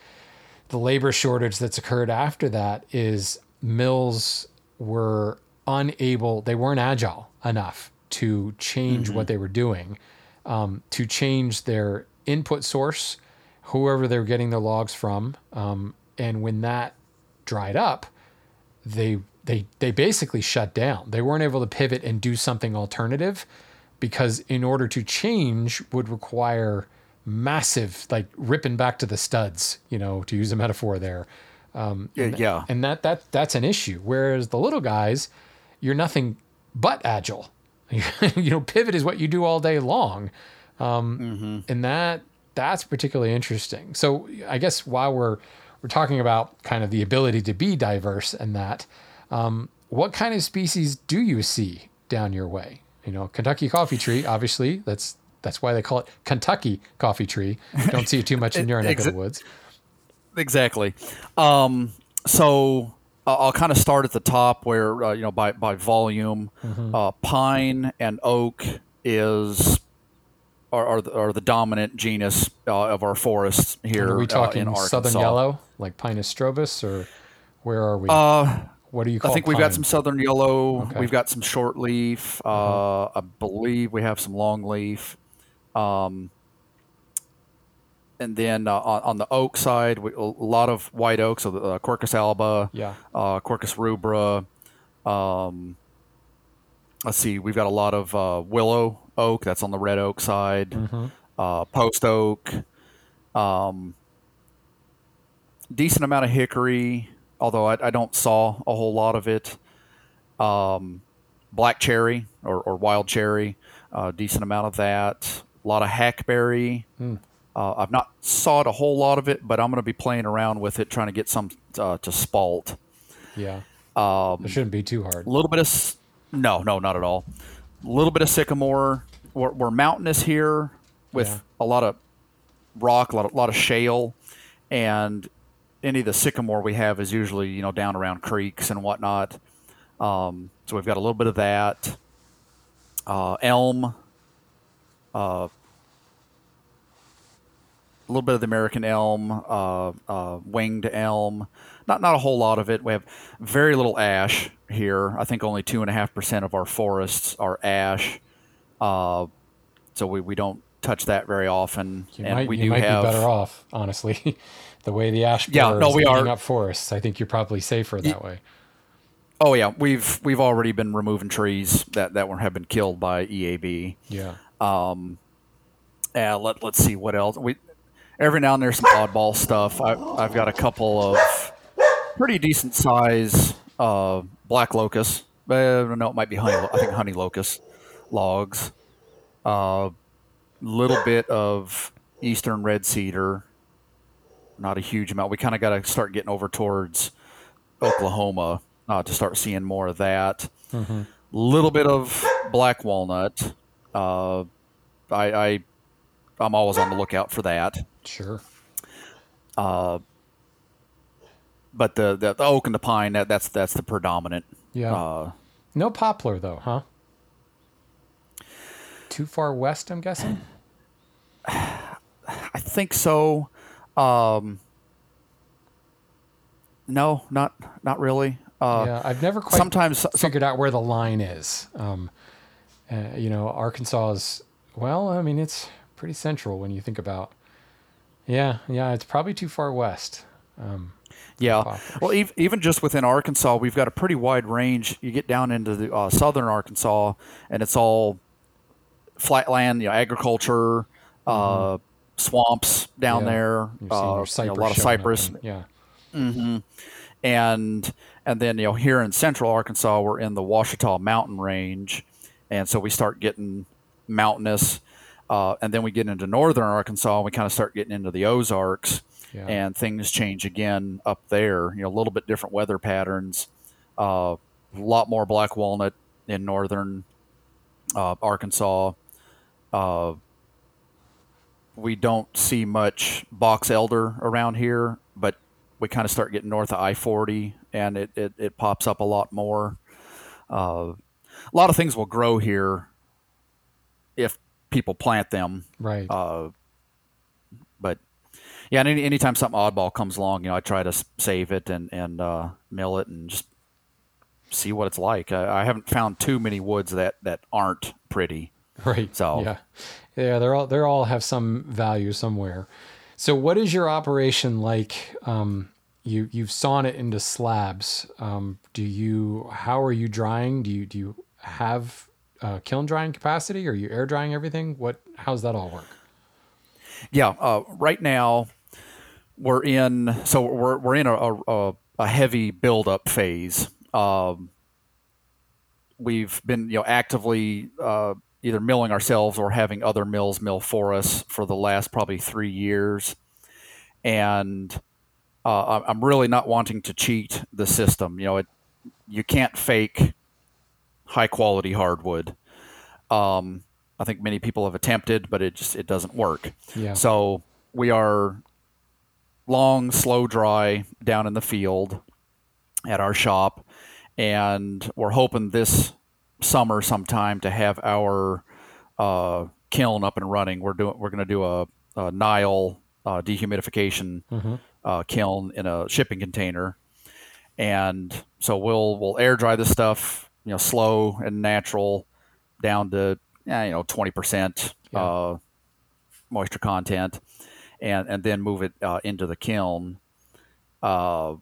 the labor shortage that's occurred after that is mills were unable, they weren't agile enough to change mm-hmm. what they were doing, um, to change their input source, whoever they're getting their logs from. Um, and when that dried up, they they they basically shut down. They weren't able to pivot and do something alternative because in order to change would require massive, like ripping back to the studs, you know, to use a metaphor there. Um, and, yeah. And that, that, that's an issue. Whereas the little guys, you're nothing but agile. you know, pivot is what you do all day long. Um, mm-hmm. and that, that's particularly interesting. So I guess while we're, we're talking about kind of the ability to be diverse and that, um, what kind of species do you see down your way? You know, Kentucky coffee tree, obviously, that's that's why they call it Kentucky coffee tree. Don't see it too much in your neck of the woods. Exactly. Um, so uh, I'll kind of start at the top where uh, you know by by volume, mm-hmm. uh, pine and oak is are, are, the, are the dominant genus uh, of our forests here. And are we uh, talking southern yellow, like Pinus strobus, or where are we? Uh, what do you call? I think pine? we've got some southern yellow. Okay. We've got some short leaf. Mm-hmm. I believe we have some long leaf. Um, and then uh, on, on, the oak side, we, a lot of white oak, so the uh, Quercus alba, yeah, uh, Quercus rubra. Um, let's see, we've got a lot of uh, willow oak. That's on the red oak side. Mm-hmm. Uh, post oak. Um, decent amount of hickory, although I, I, don't saw a whole lot of it. Um, black cherry or, or wild cherry, a decent amount of that. Lot of hackberry. Mm. Uh, I've not sawed a whole lot of it, but I'm going to be playing around with it, trying to get some uh, to spalt. Yeah. Um, It shouldn't be too hard. a little bit of no, no, not at all. A little bit of sycamore. We're, we're mountainous here with Yeah. a lot of rock, a lot of, lot of shale, and any of the sycamore we have is usually you know down around creeks and whatnot. Um, so we've got a little bit of that. Uh, elm. Uh, little bit of the American elm, uh, uh, winged elm. Not not a whole lot of it. We have very little ash here. I think only two and a half percent of our forests are ash. Uh, so we, we don't touch that very often. You and might, we you do might have be better off, honestly. the way the ash Yeah, no, we are. up forests, I think you're probably safer that way. Oh yeah, we've we've already been removing trees that that have been killed by EAB. Yeah. Um, Uh, let let's see what else we. Every now and there's some oddball stuff. I, I've got a couple of pretty decent size uh, black locust. Uh, no, it might be honey. I think honey locust logs. A uh, little bit of eastern red cedar. Not a huge amount. We kind of got to start getting over towards Oklahoma uh, to start seeing more of that. A little bit of black walnut. Uh, I, I I'm always on the lookout for that. Sure. But the, the, the oak and the pine that, that's that's the predominant. Yeah. Uh, no poplar though, huh? Too far west, I'm guessing. I think so. Um, no, not not really. Uh, yeah, I've never quite sometimes figured out where the line is. Um, uh, you know, Arkansas is well. I mean, it's pretty central when you think about. Yeah, yeah, it's probably too far west. Um, Yeah. Well, ev- even just within Arkansas, we've got a pretty wide range. You get down into the uh, southern Arkansas, and it's all flatland, you know, agriculture, uh, swamps down Mm-hmm. Yeah. there, uh, you know, a lot of cypress, and- yeah. and and then you know here in central Arkansas, we're in the Ouachita Mountain Range, and so we start getting mountainous, uh, and then we get into northern Arkansas, and we kind of start getting into the Ozarks, Yeah. and things change again up there. You know, a little bit different weather patterns, uh, a lot more black walnut in northern uh, Arkansas. Uh, we don't see much box elder around here, but we kind of start getting north of I 40 and it, it, it pops up a lot more. Uh, a lot of things will grow here if people plant them. right. Uh, but yeah, and any, anytime something oddball comes along, you know, I try to save it and, and uh, mill it and just see what it's like. I, I haven't found too many woods that, that aren't pretty. Right. So- yeah, yeah, they're all they are all have some value somewhere. So, what is your operation like? Um, you you've sawn it into slabs. Um, do you? How are you drying? Do you do you have uh, kiln drying capacity? Are you air drying everything? What? How's that all work? Yeah, uh, right now we're in so we're we're in a a, a heavy buildup phase. Um, we've been you know actively uh, either milling ourselves or having other mills mill for us for the last probably three years, and uh, I'm- really not wanting to cheat the system. You know, it you can't fake high quality hardwood. Um, I think many people have attempted, but it just it doesn't work. Yeah. So we are long, slow dry down in the field at our shop, and we're hoping this summer sometime to have our uh, kiln up and running. We're doing we're going to do a, a Nyle uh, dehumidification uh, kiln in a shipping container, and so we'll we'll air dry the stuff, you know, slow and natural, down to eh, you know twenty percent Yeah. uh, moisture content, and and then move it uh, into the kiln. Uh,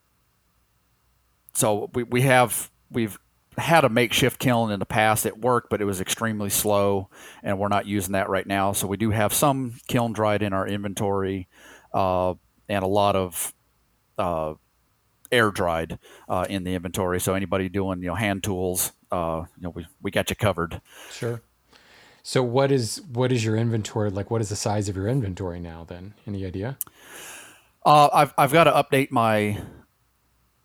so we, we have we've had a makeshift kiln in the past. It worked, but it was extremely slow, and we're not using that right now. So we do have some kiln dried in our inventory, uh, and a lot of uh, air dried uh, in the inventory. So anybody doing you know hand tools, uh, you know we, we got you covered. Sure. So what is what is your inventory like? What is the size of your inventory now? Then any idea? Uh, I've I've got to update my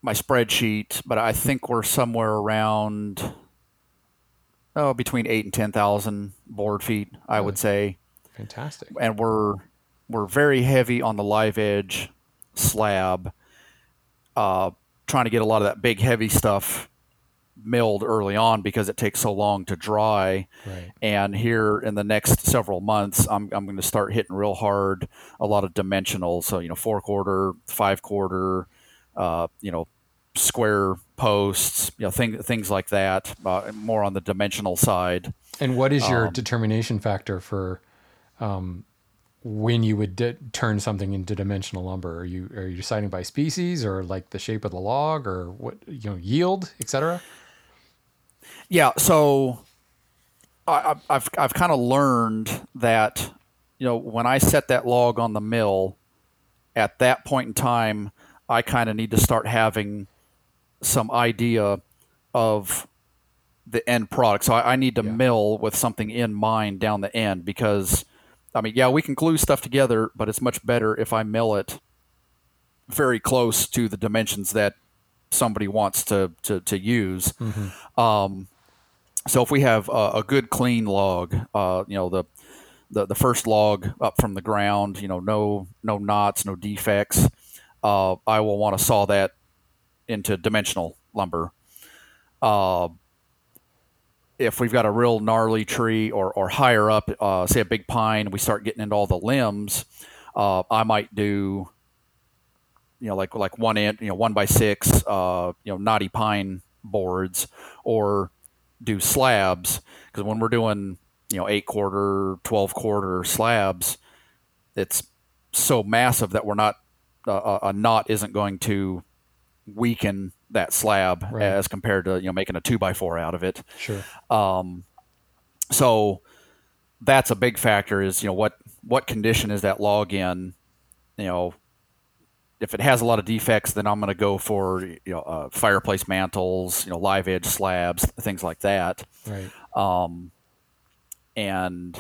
my spreadsheet, but I think we're somewhere around oh between eight and ten thousand board feet. I would say. Fantastic. And we're we're very heavy on the live edge slab, uh, trying to get a lot of that big heavy stuff milled early on because it takes so long to dry. Right. And here in the next several months, I'm, I'm going to start hitting real hard a lot of dimensional. So, you know, four quarter, five quarter, uh, you know, square posts, you know, thing, things like that, uh, more on the dimensional side. And what is your um, determination factor for um, when you would di- turn something into dimensional lumber? Are you are you deciding by species or like the shape of the log or what you know yield, etc.? Yeah, so I, I've I've kind of learned that you know when I set that log on the mill, at that point in time, I kind of need to start having some idea of the end product. So I, I need to yeah. mill with something in mind down the end because I mean, yeah, we can glue stuff together, but it's much better if I mill it very close to the dimensions that somebody wants to to, to use. Mm-hmm. Um, so if we have a, a good clean log, uh, you know the, the the first log up from the ground, you know, no no knots, no defects. Uh, I will want to saw that into dimensional lumber. Uh, if we've got a real gnarly tree or, or higher up, uh, say a big pine, we start getting into all the limbs, uh, I might do, you know, like like one inch, you know, one by six, uh, you know, knotty pine boards, or do slabs because when we're doing, you know, eight quarter, twelve quarter slabs, it's so massive that we're not a, a knot isn't going to weaken that slab right. as compared to you know making a two by four out of it. Sure. Um, so that's a big factor. Is you know what what condition is that log in? You know, if it has a lot of defects, then I'm going to go for you know uh, fireplace mantles, you know live edge slabs, things like that. Right. Um, and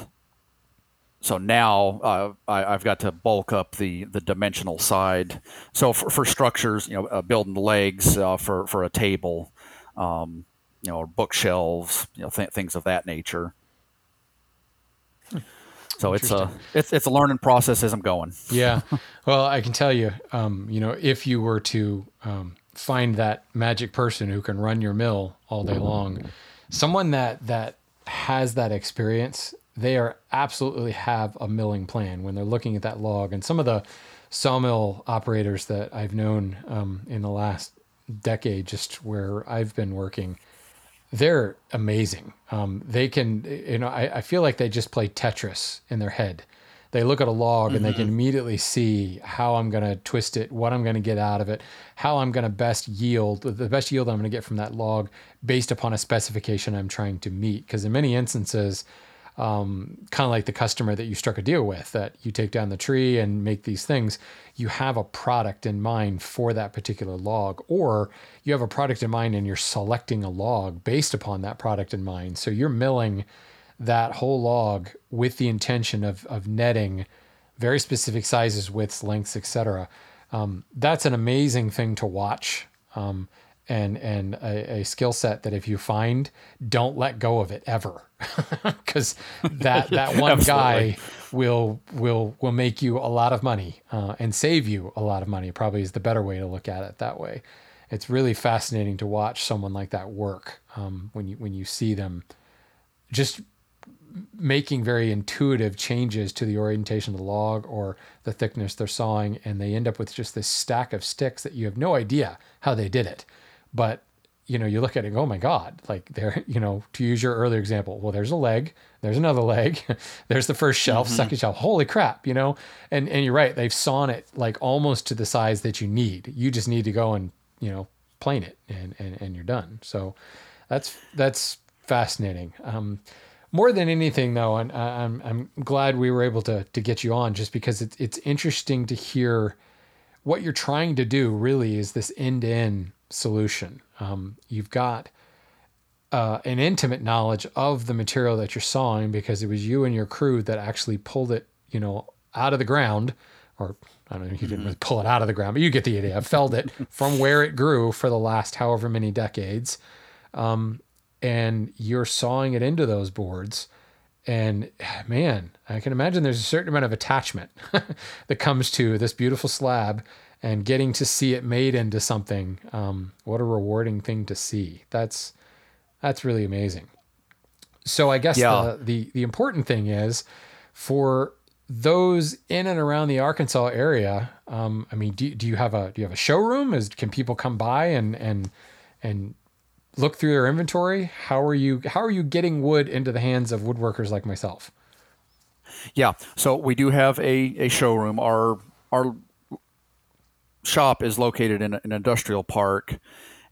so now uh, I, have got to bulk up the the dimensional side. So for, for structures, you know, uh, building the legs uh, for for a table, um, you know, bookshelves, you know, th- things of that nature. So it's a it's it's a learning process as I'm going. Yeah, well, I can tell you, um, you know, if you were to um, find that magic person who can run your mill all day long, someone that that has that experience they are absolutely have a milling plan when they're looking at that log. And some of the sawmill operators that I've known um, in the last decade, just where I've been working, they're amazing. Um, they can, you know, I, I, feel like they just play Tetris in their head. They look at a log mm-hmm. and they can mm-hmm. immediately see how I'm going to twist it, what I'm going to get out of it, how I'm going to best yield, the best yield I'm going to get from that log based upon a specification I'm trying to meet. Because in many instances, um, kind of like the customer that you struck a deal with, that you take down the tree and make these things, you have a product in mind for that particular log, or you have a product in mind and you're selecting a log based upon that product in mind. So you're milling that whole log with the intention of, of netting very specific sizes, widths, lengths, etc. Um, that's an amazing thing to watch. Um, and and a, a skill set that if you find, don't let go of it ever, because that that one guy will will will make you a lot of money uh, and save you a lot of money. Probably is the better way to look at it that way. It's really fascinating to watch someone like that work um, when you when you see them just making very intuitive changes to the orientation of the log or the thickness they're sawing, and they end up with just this stack of sticks that you have no idea how they did it but you know, you look at it and go, oh my God, like there, you know, to use your earlier example, well, there's a leg, there's another leg, there's the first shelf, mm-hmm. second shelf. Holy crap, you know? And and you're right, they've sawn it like almost to the size that you need. You just need to go and, you know, plane it and and, and you're done. So that's that's fascinating. Um, more than anything though, and I'm I'm glad we were able to to get you on just because it's it's interesting to hear what you're trying to do really is this end-to-end solution. Um, you've got uh, an intimate knowledge of the material that you're sawing because it was you and your crew that actually pulled it, you know, out of the ground, or I don't know, you didn't really pull it out of the ground, but you get the idea. I felled it from where it grew for the last however many decades, um, and you're sawing it into those boards. And man, I can imagine there's a certain amount of attachment that comes to this beautiful slab and getting to see it made into something. Um, what a rewarding thing to see. That's that's really amazing. So I guess yeah. the, the the important thing is for those in and around the Arkansas area. Um, I mean, do, do you have a do you have a showroom? Is can people come by and and and look through their inventory? How are you how are you getting wood into the hands of woodworkers like myself? Yeah, so we do have a, a showroom. Our our shop is located in an industrial park,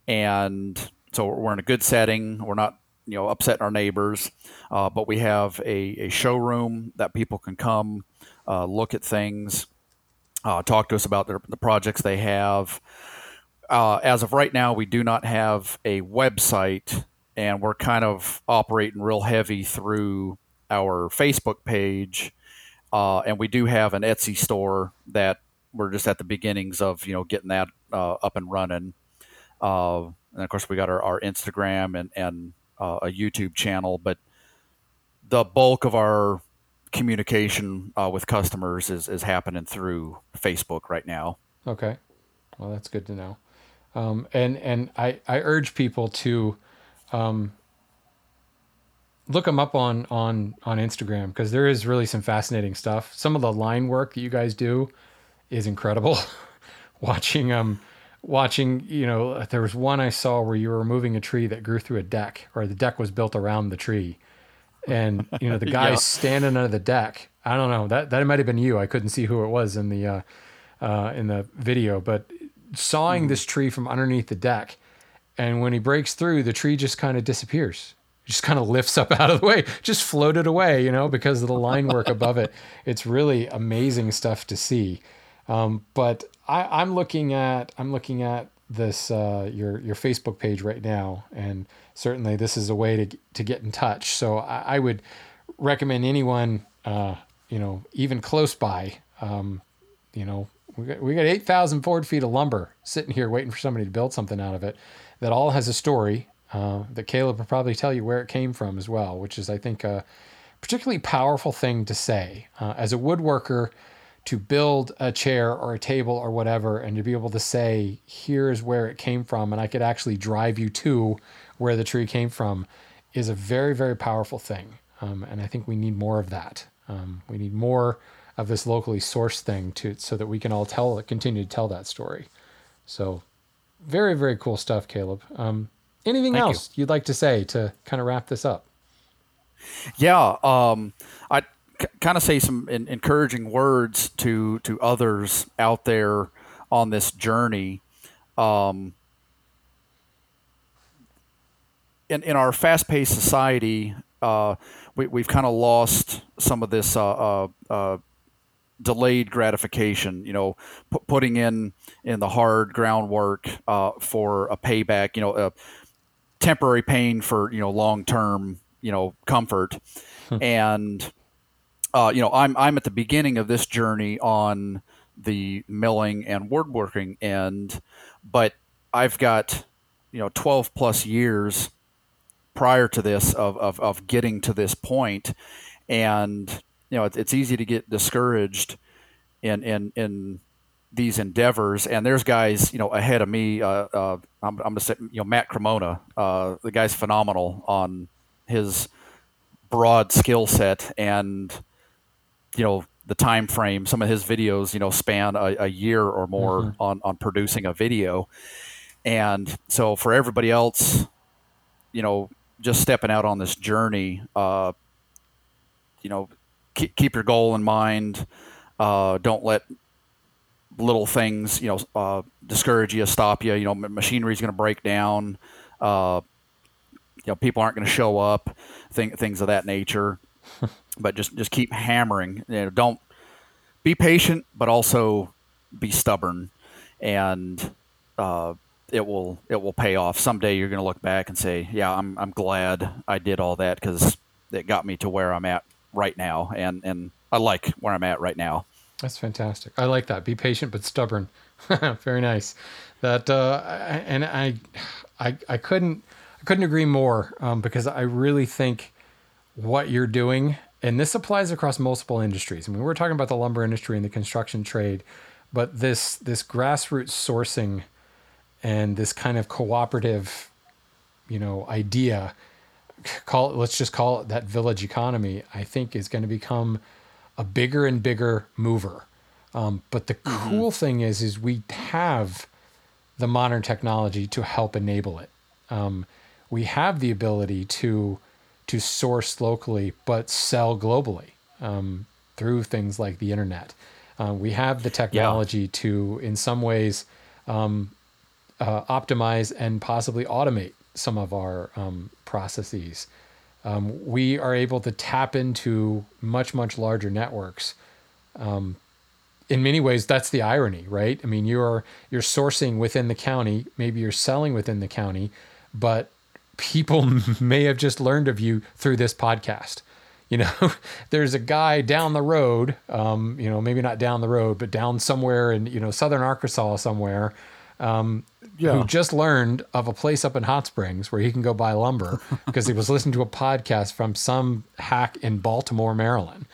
and so we're in a good setting. We're not you know upsetting our neighbors, uh, but we have a, a showroom that people can come uh, look at things, uh, talk to us about their, the projects they have. Uh, as of right now, we do not have a website, and we're kind of operating real heavy through our Facebook page, uh, and we do have an Etsy store that we're just at the beginnings of you know getting that uh, up and running. Uh, and of course, we got our, our Instagram and and uh, a YouTube channel, but the bulk of our communication uh, with customers is is happening through Facebook right now. Okay, well that's good to know. Um, and and I I urge people to um, look them up on on on Instagram because there is really some fascinating stuff. Some of the line work that you guys do is incredible. watching um watching you know there was one I saw where you were removing a tree that grew through a deck or the deck was built around the tree, and you know the guy yeah. standing under the deck. I don't know that that might have been you. I couldn't see who it was in the uh, uh, in the video, but sawing mm. this tree from underneath the deck, and when he breaks through, the tree just kind of disappears just kind of lifts up out of the way, just floated away, you know, because of the line work above it. It's really amazing stuff to see. Um, but I, am looking at I'm looking at this uh, your your Facebook page right now, and certainly this is a way to to get in touch. So I, I would recommend anyone, uh, you know, even close by, um, you know, we got, we got 8,000 board feet of lumber sitting here waiting for somebody to build something out of it that all has a story uh, that Caleb will probably tell you where it came from as well, which is, I think, a particularly powerful thing to say. Uh, as a woodworker, to build a chair or a table or whatever, and to be able to say, here's where it came from, and I could actually drive you to where the tree came from, is a very, very powerful thing. Um, and I think we need more of that. Um, we need more of this locally sourced thing to so that we can all tell, continue to tell that story. So, very, very cool stuff, Caleb. Um, anything Thank else you. would like to say to kind of wrap this up? Yeah, um, Kind of say some in, encouraging words to to others out there on this journey. Um, in in our fast paced society, uh, we we've kind of lost some of this uh, uh, uh, delayed gratification. You know, p- putting in in the hard groundwork uh, for a payback. You know, temporary pain for you know long term you know comfort, hmm. and uh, you know, I'm I'm at the beginning of this journey on the milling and woodworking end, but I've got you know 12 plus years prior to this of, of, of getting to this point. And you know it, it's easy to get discouraged in in in these endeavors. And there's guys you know ahead of me uh, uh, I'm, I'm gonna say you know Matt Cremona uh, the guy's phenomenal on his broad skill set. And you know the time frame some of his videos you know span a, a year or more mm-hmm. on on producing a video. And so for everybody else you know just stepping out on this journey uh, you know keep, keep your goal in mind. Uh, don't let little things you know uh, discourage you stop you. You know machinery is going to break down. Uh, you know people aren't going to show up thing, things of that nature but just just keep hammering. You know, don't be patient, but also be stubborn. and uh, it will it will pay off someday. You're going to look back and say, "Yeah, I'm I'm glad I did all that because it got me to where I'm at right now, and and I like where I'm at right now." That's fantastic. I like that. Be patient but stubborn. Very nice. That uh, and I, I I couldn't I couldn't agree more um, because I really think what you're doing, and this applies across multiple industries. I mean, we're talking about the lumber industry and the construction trade, but this this grassroots sourcing and this kind of cooperative, you know, idea, call it, let's just call it that village economy. I think is going to become a bigger and bigger mover. Um, but the mm-hmm. cool thing is, is we have the modern technology to help enable it. Um, we have the ability to to source locally but sell globally um, through things like the internet. Uh, we have the technology yeah. to, in some ways, um, uh, optimize and possibly automate some of our um, processes. Um, we are able to tap into much much larger networks. Um, in many ways, that's the irony, right? I mean, you're you're sourcing within the county, maybe you're selling within the county, but people may have just learned of you through this podcast. You know, there's a guy down the road, um, you know, maybe not down the road, but down somewhere in, you know, southern Arkansas somewhere, um, yeah. who just learned of a place up in Hot Springs where he can go buy lumber because he was listening to a podcast from some hack in Baltimore, Maryland.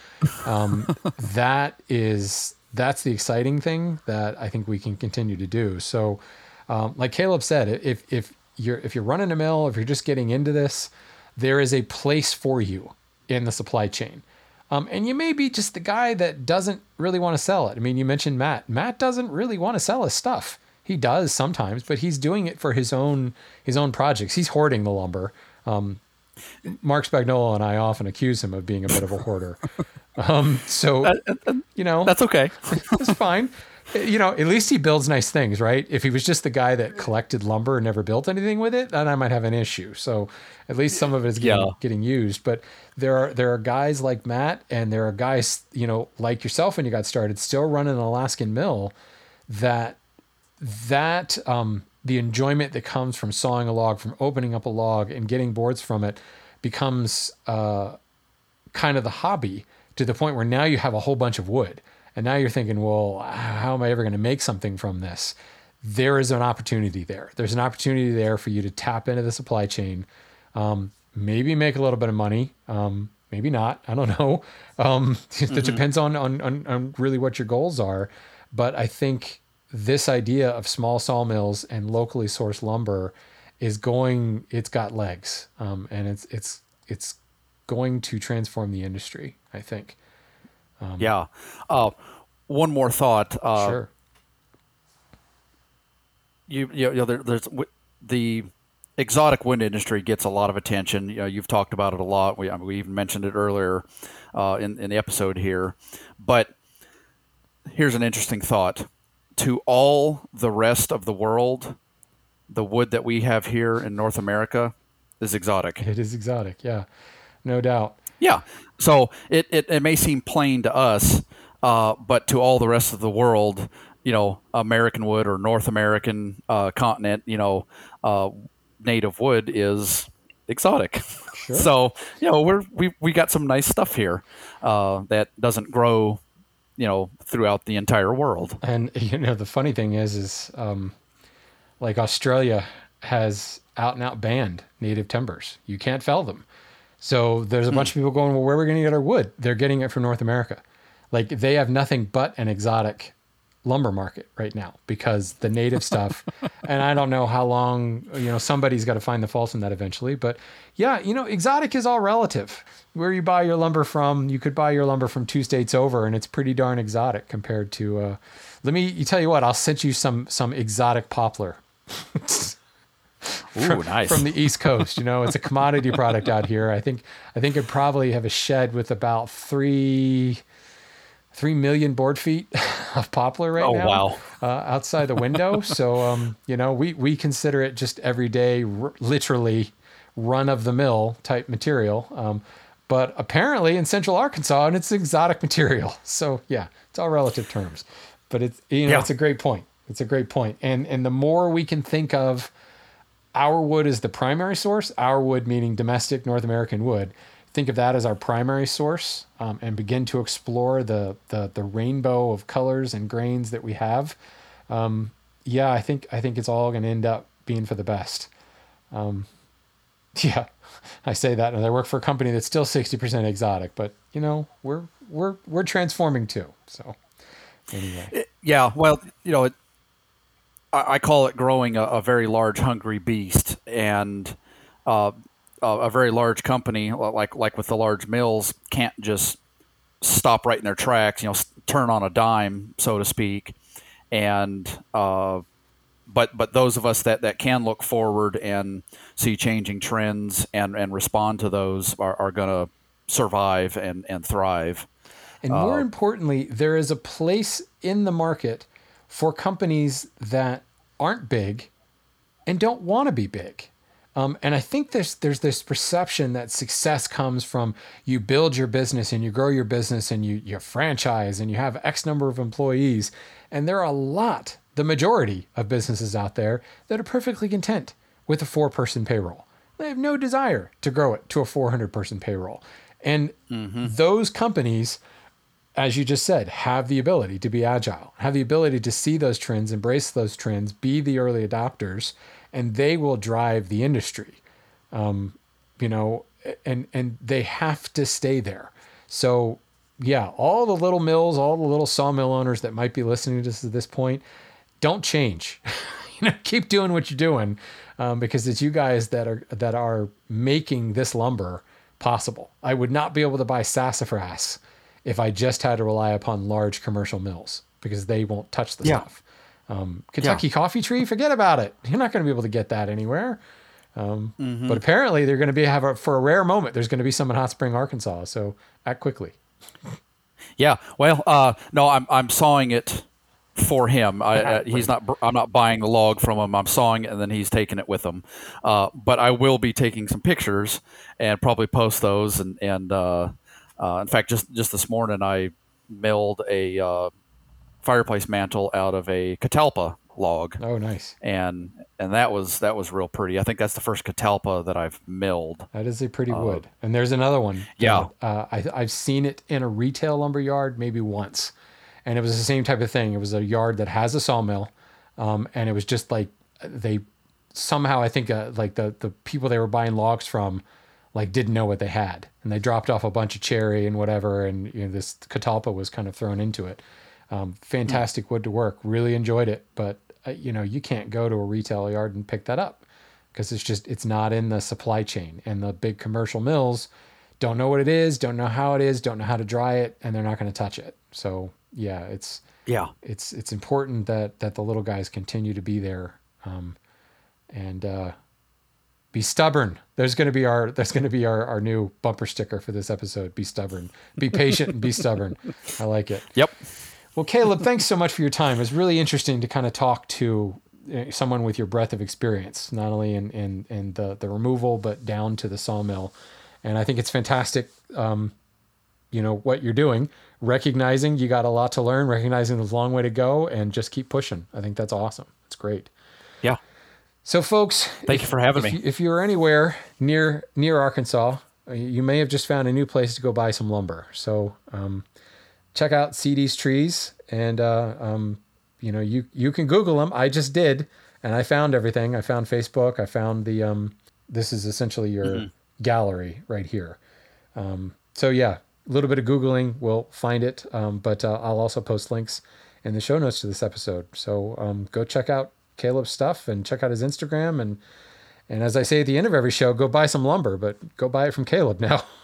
Um, that is, that's the exciting thing that I think we can continue to do. So, um, like Caleb said, if, if you're if you're running a mill, if you're just getting into this, there is a place for you in the supply chain. Um, and you may be just the guy that doesn't really want to sell it. I mean, you mentioned Matt. Matt doesn't really want to sell his stuff. He does sometimes, but he's doing it for his own his own projects. He's hoarding the lumber. Um, Marc Spagnuolo and I often accuse him of being a bit of a hoarder. Um, so you know that's okay. it's fine you know, at least he builds nice things, right? If he was just the guy that collected lumber and never built anything with it, then I might have an issue. So at least some of it is getting, yeah. getting used. But there are there are guys like Matt, and there are guys, you know, like yourself when you got started, still running an Alaskan mill. That that um, the enjoyment that comes from sawing a log, from opening up a log and getting boards from it, becomes uh, kind of the hobby to the point where now you have a whole bunch of wood and now you're thinking, well, how am I ever going to make something from this? There is an opportunity there. There's an opportunity there for you to tap into the supply chain, um, maybe make a little bit of money, um, maybe not. I don't know. Um, mm-hmm. It depends on, on, on on really what your goals are. But I think this idea of small sawmills and locally sourced lumber is going. It's got legs, um, and it's it's it's going to transform the industry. I think. Um, yeah. Uh, one more thought. Uh, sure. You, you know, there, there's the exotic wind industry gets a lot of attention. You know, you've talked about it a lot. We, I mean, we even mentioned it earlier uh, in, in the episode here. But here's an interesting thought. To all the rest of the world, the wood that we have here in North America is exotic. It is exotic, yeah, no doubt. Yeah. So it, it, it may seem plain to us, uh, but to all the rest of the world, you know, American wood or North American uh, continent, you know, uh, native wood is exotic. Sure. So you know, we're we we got some nice stuff here uh, that doesn't grow, you know, throughout the entire world. And you know, the funny thing is, is um, like Australia has out and out banned native timbers. You can't fell them. So there's a bunch of people going, well, where are we going to get our wood? They're getting it from North America. Like they have nothing but an exotic lumber market right now because the native stuff, and I don't know how long, you know, somebody's got to find the fault in that eventually. But yeah, you know, exotic is all relative. Where you buy your lumber from, you could buy your lumber from two states over, and it's pretty darn exotic compared to. Uh, let me you tell you what, I'll send you some some exotic poplar. Ooh, nice. from the East Coast. You know, it's a commodity product out here. I think I think it probably have a shed with about three three million board feet of poplar right oh, now. wow! Uh, outside the window. so um, you know, we we consider it just everyday, r- literally run of the mill type material. Um, but apparently in Central Arkansas, and it's exotic material. So yeah, it's all relative terms. But it's you know, yeah. it's a great point. It's a great point. And and the more we can think of our wood is the primary source, our wood meaning domestic North American wood, think of that as our primary source um, and begin to explore the, the the rainbow of colors and grains that we have. Um, yeah, I think I think it's all going to end up being for the best. Um, yeah, I say that, and I work for a company that's still sixty percent exotic, but you know we're we're we're transforming too. So anyway, yeah, well, you know, it, I, call it growing a, a, very large, hungry beast, and uh, a, a very large company like like with the large mills can't just stop right in their tracks, you know, turn on a dime, so to speak, and uh, but but those of us that, that can look forward and see changing trends and, and respond to those are, are going to survive and, and thrive. And more uh, importantly, there is a place in the market for companies that aren't big and don't want to be big. Um, and I think there's there's this perception that success comes from you build your business and you grow your business and you you franchise and you have X number of employees. And there are a lot the majority of businesses out there that are perfectly content with a four person payroll. They have no desire to grow it to a 400 person payroll. And mm-hmm. those companies, as you just said, have the ability to be agile, have the ability to see those trends, embrace those trends, be the early adopters, and they will drive the industry. Um, you know, and and they have to stay there. So yeah, all the little mills, all the little sawmill owners that might be listening to this at this point, don't change. you know, keep doing what you're doing um, because it's you guys that are that are making this lumber possible. I would not be able to buy sassafras if I just had to rely upon large commercial mills because they won't touch the yeah. stuff. Um, Kentucky yeah. coffee tree, forget about it. You're not going to be able to get that anywhere. Um, mm-hmm. But apparently, they're going to be have a, for a rare moment. There's going to be some in Hot Spring, Arkansas. So act quickly. Yeah. Well, uh, no, I'm I'm sawing it for him. I, uh, he's not. I'm not buying the log from him. I'm sawing it, and then he's taking it with him. Uh, but I will be taking some pictures and probably post those. And and uh, uh in fact, just just this morning, I milled a uh, fireplace mantle out of a catalpa log. Oh, nice. And and that was that was real pretty. I think that's the first catalpa that I've milled. That is a pretty uh, wood. And there's another one. Yeah. I, I've seen it in a retail lumber yard maybe once and it was the same type of thing. It was a yard that has a sawmill, um, and it was just like they somehow I think uh, like the the people they were buying logs from like didn't know what they had, and they dropped off a bunch of cherry and whatever, and you know this catalpa was kind of thrown into it. Um, fantastic wood to work. Really enjoyed it, but uh, you know you can't go to a retail yard and pick that up because it's just it's not in the supply chain, and the big commercial mills don't know what it is, don't know how it is, don't know how to dry it, and they're not going to touch it. So yeah, it's yeah, it's it's important that that the little guys continue to be there, um, and uh, be stubborn. There's going to be our there's going to be our our new bumper sticker for this episode. Be stubborn, be patient, and be stubborn. I like it. Yep. Well, Caleb, thanks so much for your time. It's really interesting to kind of talk to uh, someone with your breadth of experience, not only in in, in the the removal but down to the sawmill. And I think it's fantastic. Um, you know what you're doing recognizing you got a lot to learn, recognizing there's a long way to go, and just keep pushing. I think that's awesome. It's great. Yeah. So, folks, thank if, you for having if me. If you're anywhere near near Arkansas, uh, you may have just found a new place to go buy some lumber. So, um, check out CD's Trees, and uh, um, you know you you can Google them. I just did, and I found everything. I found Facebook. I found the um, this is essentially your mm-hmm. gallery right here. Um, so yeah, a little bit of Googling will find it, um, but uh, I'll also post links in the show notes to this episode. So um, go check out Caleb's stuff and check out his Instagram. And, and as I say at the end of every show, go buy some lumber, but go buy it from Caleb now.